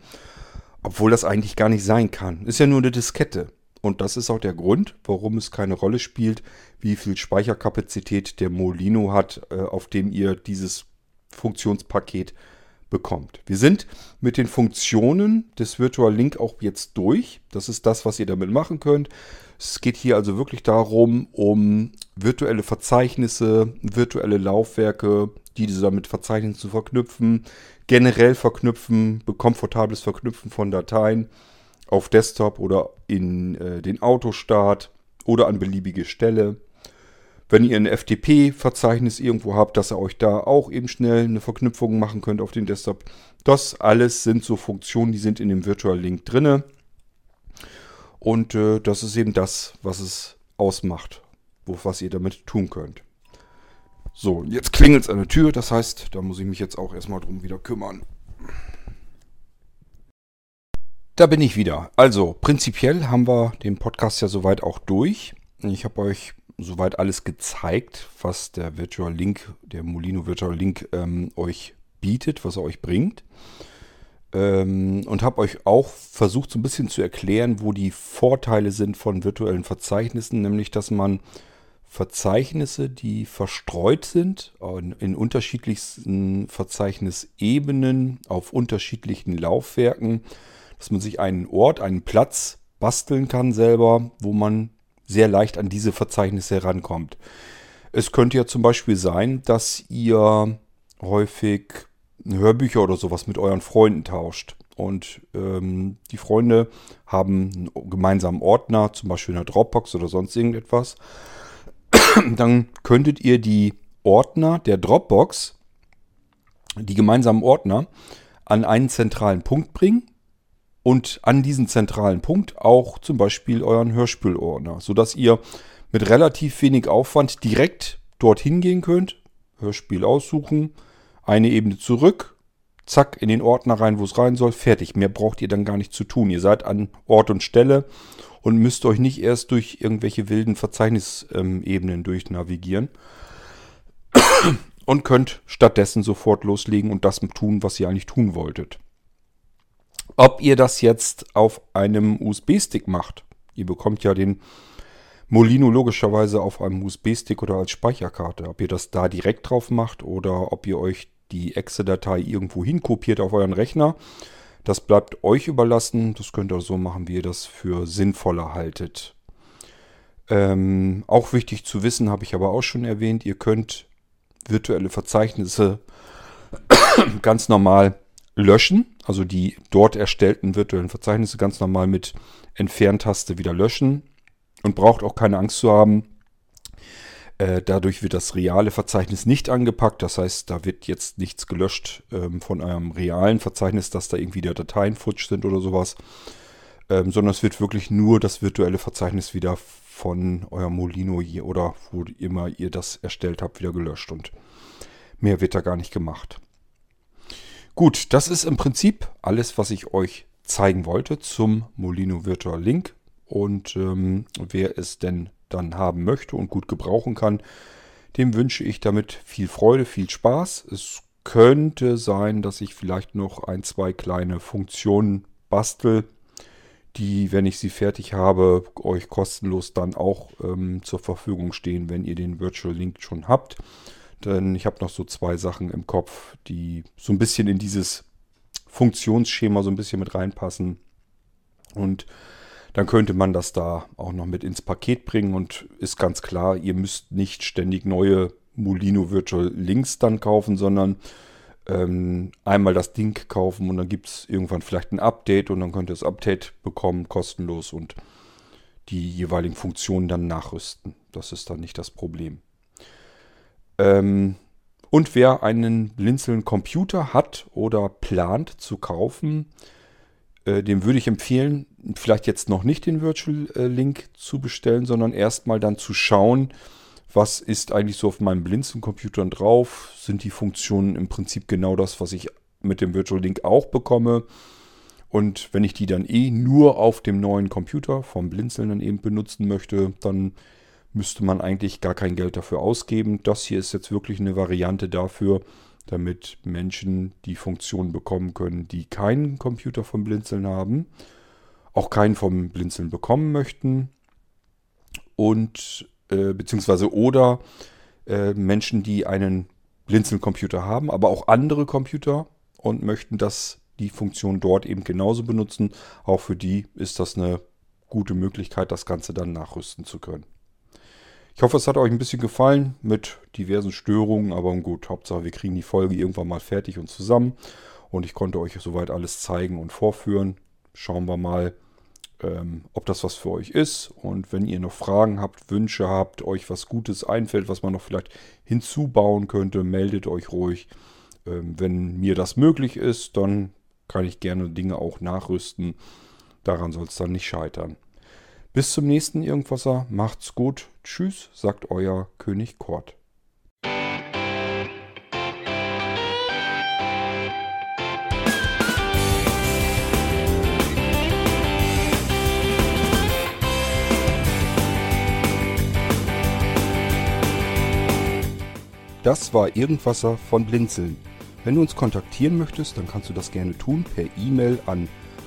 Obwohl das eigentlich gar nicht sein kann. Ist ja nur eine Diskette. Und das ist auch der Grund, warum es keine Rolle spielt, wie viel Speicherkapazität der Molino hat, äh, auf dem ihr dieses Funktionspaket bekommt. Wir sind mit den Funktionen des Virtual Link auch jetzt durch. Das ist das, was ihr damit machen könnt. Es geht hier also wirklich darum, um virtuelle Verzeichnisse, virtuelle Laufwerke, die diese damit Verzeichnissen zu verknüpfen, generell verknüpfen, komfortables Verknüpfen von Dateien auf Desktop oder in äh, den Autostart oder an beliebige Stelle. Wenn ihr ein FTP-Verzeichnis irgendwo habt, dass ihr euch da auch eben schnell eine Verknüpfung machen könnt auf den Desktop. Das alles sind so Funktionen, die sind in dem Virtual Link drinne. Und äh, das ist eben das, was es ausmacht, wo, was ihr damit tun könnt. So, jetzt klingelt es an der Tür, das heißt, da muss ich mich jetzt auch erstmal drum wieder kümmern. Da bin ich wieder. Also, prinzipiell haben wir den Podcast ja soweit auch durch. Ich habe euch soweit alles gezeigt, was der Virtual Link, der Molino Virtual Link ähm, euch bietet, was er euch bringt. Ähm, und habe euch auch versucht, so ein bisschen zu erklären, wo die Vorteile sind von virtuellen Verzeichnissen, nämlich dass man Verzeichnisse, die verstreut sind in, in unterschiedlichsten Verzeichnisebenen auf unterschiedlichen Laufwerken, dass man sich einen Ort, einen Platz basteln kann selber, wo man sehr leicht an diese Verzeichnisse herankommt. Es könnte ja zum Beispiel sein, dass ihr häufig Hörbücher oder sowas mit euren Freunden tauscht. Und ähm, die Freunde haben einen gemeinsamen Ordner, zum Beispiel in der Dropbox oder sonst irgendetwas. Dann könntet ihr die Ordner der Dropbox, die gemeinsamen Ordner, an einen zentralen Punkt bringen und an diesen zentralen Punkt auch zum Beispiel euren Hörspielordner, sodass ihr mit relativ wenig Aufwand direkt dorthin gehen könnt, Hörspiel aussuchen, eine Ebene zurück, zack, in den Ordner rein, wo es rein soll, fertig. Mehr braucht ihr dann gar nicht zu tun. Ihr seid an Ort und Stelle und müsst euch nicht erst durch irgendwelche wilden Verzeichnisebenen durchnavigieren und könnt stattdessen sofort loslegen und das tun, was ihr eigentlich tun wolltet. Ob ihr das jetzt auf einem USB-Stick macht, ihr bekommt ja den Molino logischerweise auf einem USB-Stick oder als Speicherkarte. Ob ihr das da direkt drauf macht oder ob ihr euch die Exe-Datei irgendwo hinkopiert auf euren Rechner, das bleibt euch überlassen. Das könnt ihr so machen, wie ihr das für sinnvoller haltet. Ähm, auch wichtig zu wissen, habe ich aber auch schon erwähnt, ihr könnt virtuelle Verzeichnisse ganz normal löschen, also die dort erstellten virtuellen Verzeichnisse ganz normal mit Entferntaste wieder löschen und braucht auch keine Angst zu haben. Äh, dadurch wird das reale Verzeichnis nicht angepackt, das heißt, da wird jetzt nichts gelöscht ähm, von eurem realen Verzeichnis, dass da irgendwie die Dateien futsch sind oder sowas, ähm, sondern es wird wirklich nur das virtuelle Verzeichnis wieder von eurem Molino oder wo immer ihr das erstellt habt, wieder gelöscht und mehr wird da gar nicht gemacht. Gut, das ist im Prinzip alles, was ich euch zeigen wollte zum Molino Virtual Link. Und ähm, wer es denn dann haben möchte und gut gebrauchen kann, dem wünsche ich damit viel Freude, viel Spaß. Es könnte sein, dass ich vielleicht noch ein, zwei kleine Funktionen bastel, die, wenn ich sie fertig habe, euch kostenlos dann auch ähm, zur Verfügung stehen, wenn ihr den Virtual Link schon habt. Denn ich habe noch so zwei Sachen im Kopf, die so ein bisschen in dieses Funktionsschema so ein bisschen mit reinpassen. Und dann könnte man das da auch noch mit ins Paket bringen und ist ganz klar, ihr müsst nicht ständig neue Molino Virtual Links dann kaufen, sondern ähm, einmal das Ding kaufen und dann gibt es irgendwann vielleicht ein Update und dann könnt ihr das Update bekommen, kostenlos und die jeweiligen Funktionen dann nachrüsten. Das ist dann nicht das Problem. Ähm, und wer einen Blinzeln Computer hat oder plant zu kaufen, äh, dem würde ich empfehlen, vielleicht jetzt noch nicht den Virtual äh, Link zu bestellen, sondern erstmal dann zu schauen, was ist eigentlich so auf meinen Blinzeln-Computern drauf? Sind die Funktionen im Prinzip genau das, was ich mit dem Virtual Link auch bekomme? Und wenn ich die dann eh nur auf dem neuen Computer vom Blinzeln dann eben benutzen möchte, dann müsste man eigentlich gar kein Geld dafür ausgeben. Das hier ist jetzt wirklich eine Variante dafür, damit Menschen die Funktion bekommen können, die keinen Computer vom Blinzeln haben, auch keinen vom Blinzeln bekommen möchten und äh, beziehungsweise oder äh, Menschen, die einen Blinzeln-Computer haben, aber auch andere Computer und möchten, dass die Funktion dort eben genauso benutzen. Auch für die ist das eine gute Möglichkeit, das Ganze dann nachrüsten zu können. Ich hoffe, es hat euch ein bisschen gefallen mit diversen Störungen, aber gut, Hauptsache wir kriegen die Folge irgendwann mal fertig und zusammen. Und ich konnte euch soweit alles zeigen und vorführen. Schauen wir mal, ähm, ob das was für euch ist. Und wenn ihr noch Fragen habt, Wünsche habt, euch was Gutes einfällt, was man noch vielleicht hinzubauen könnte, meldet euch ruhig. Ähm, wenn mir das möglich ist, dann kann ich gerne Dinge auch nachrüsten. Daran soll es dann nicht scheitern. Bis zum nächsten Irgendwasser. Macht's gut. Tschüss, sagt euer König Kort. Das war Irgendwasser von Blinzeln. Wenn du uns kontaktieren möchtest, dann kannst du das gerne tun per E-Mail an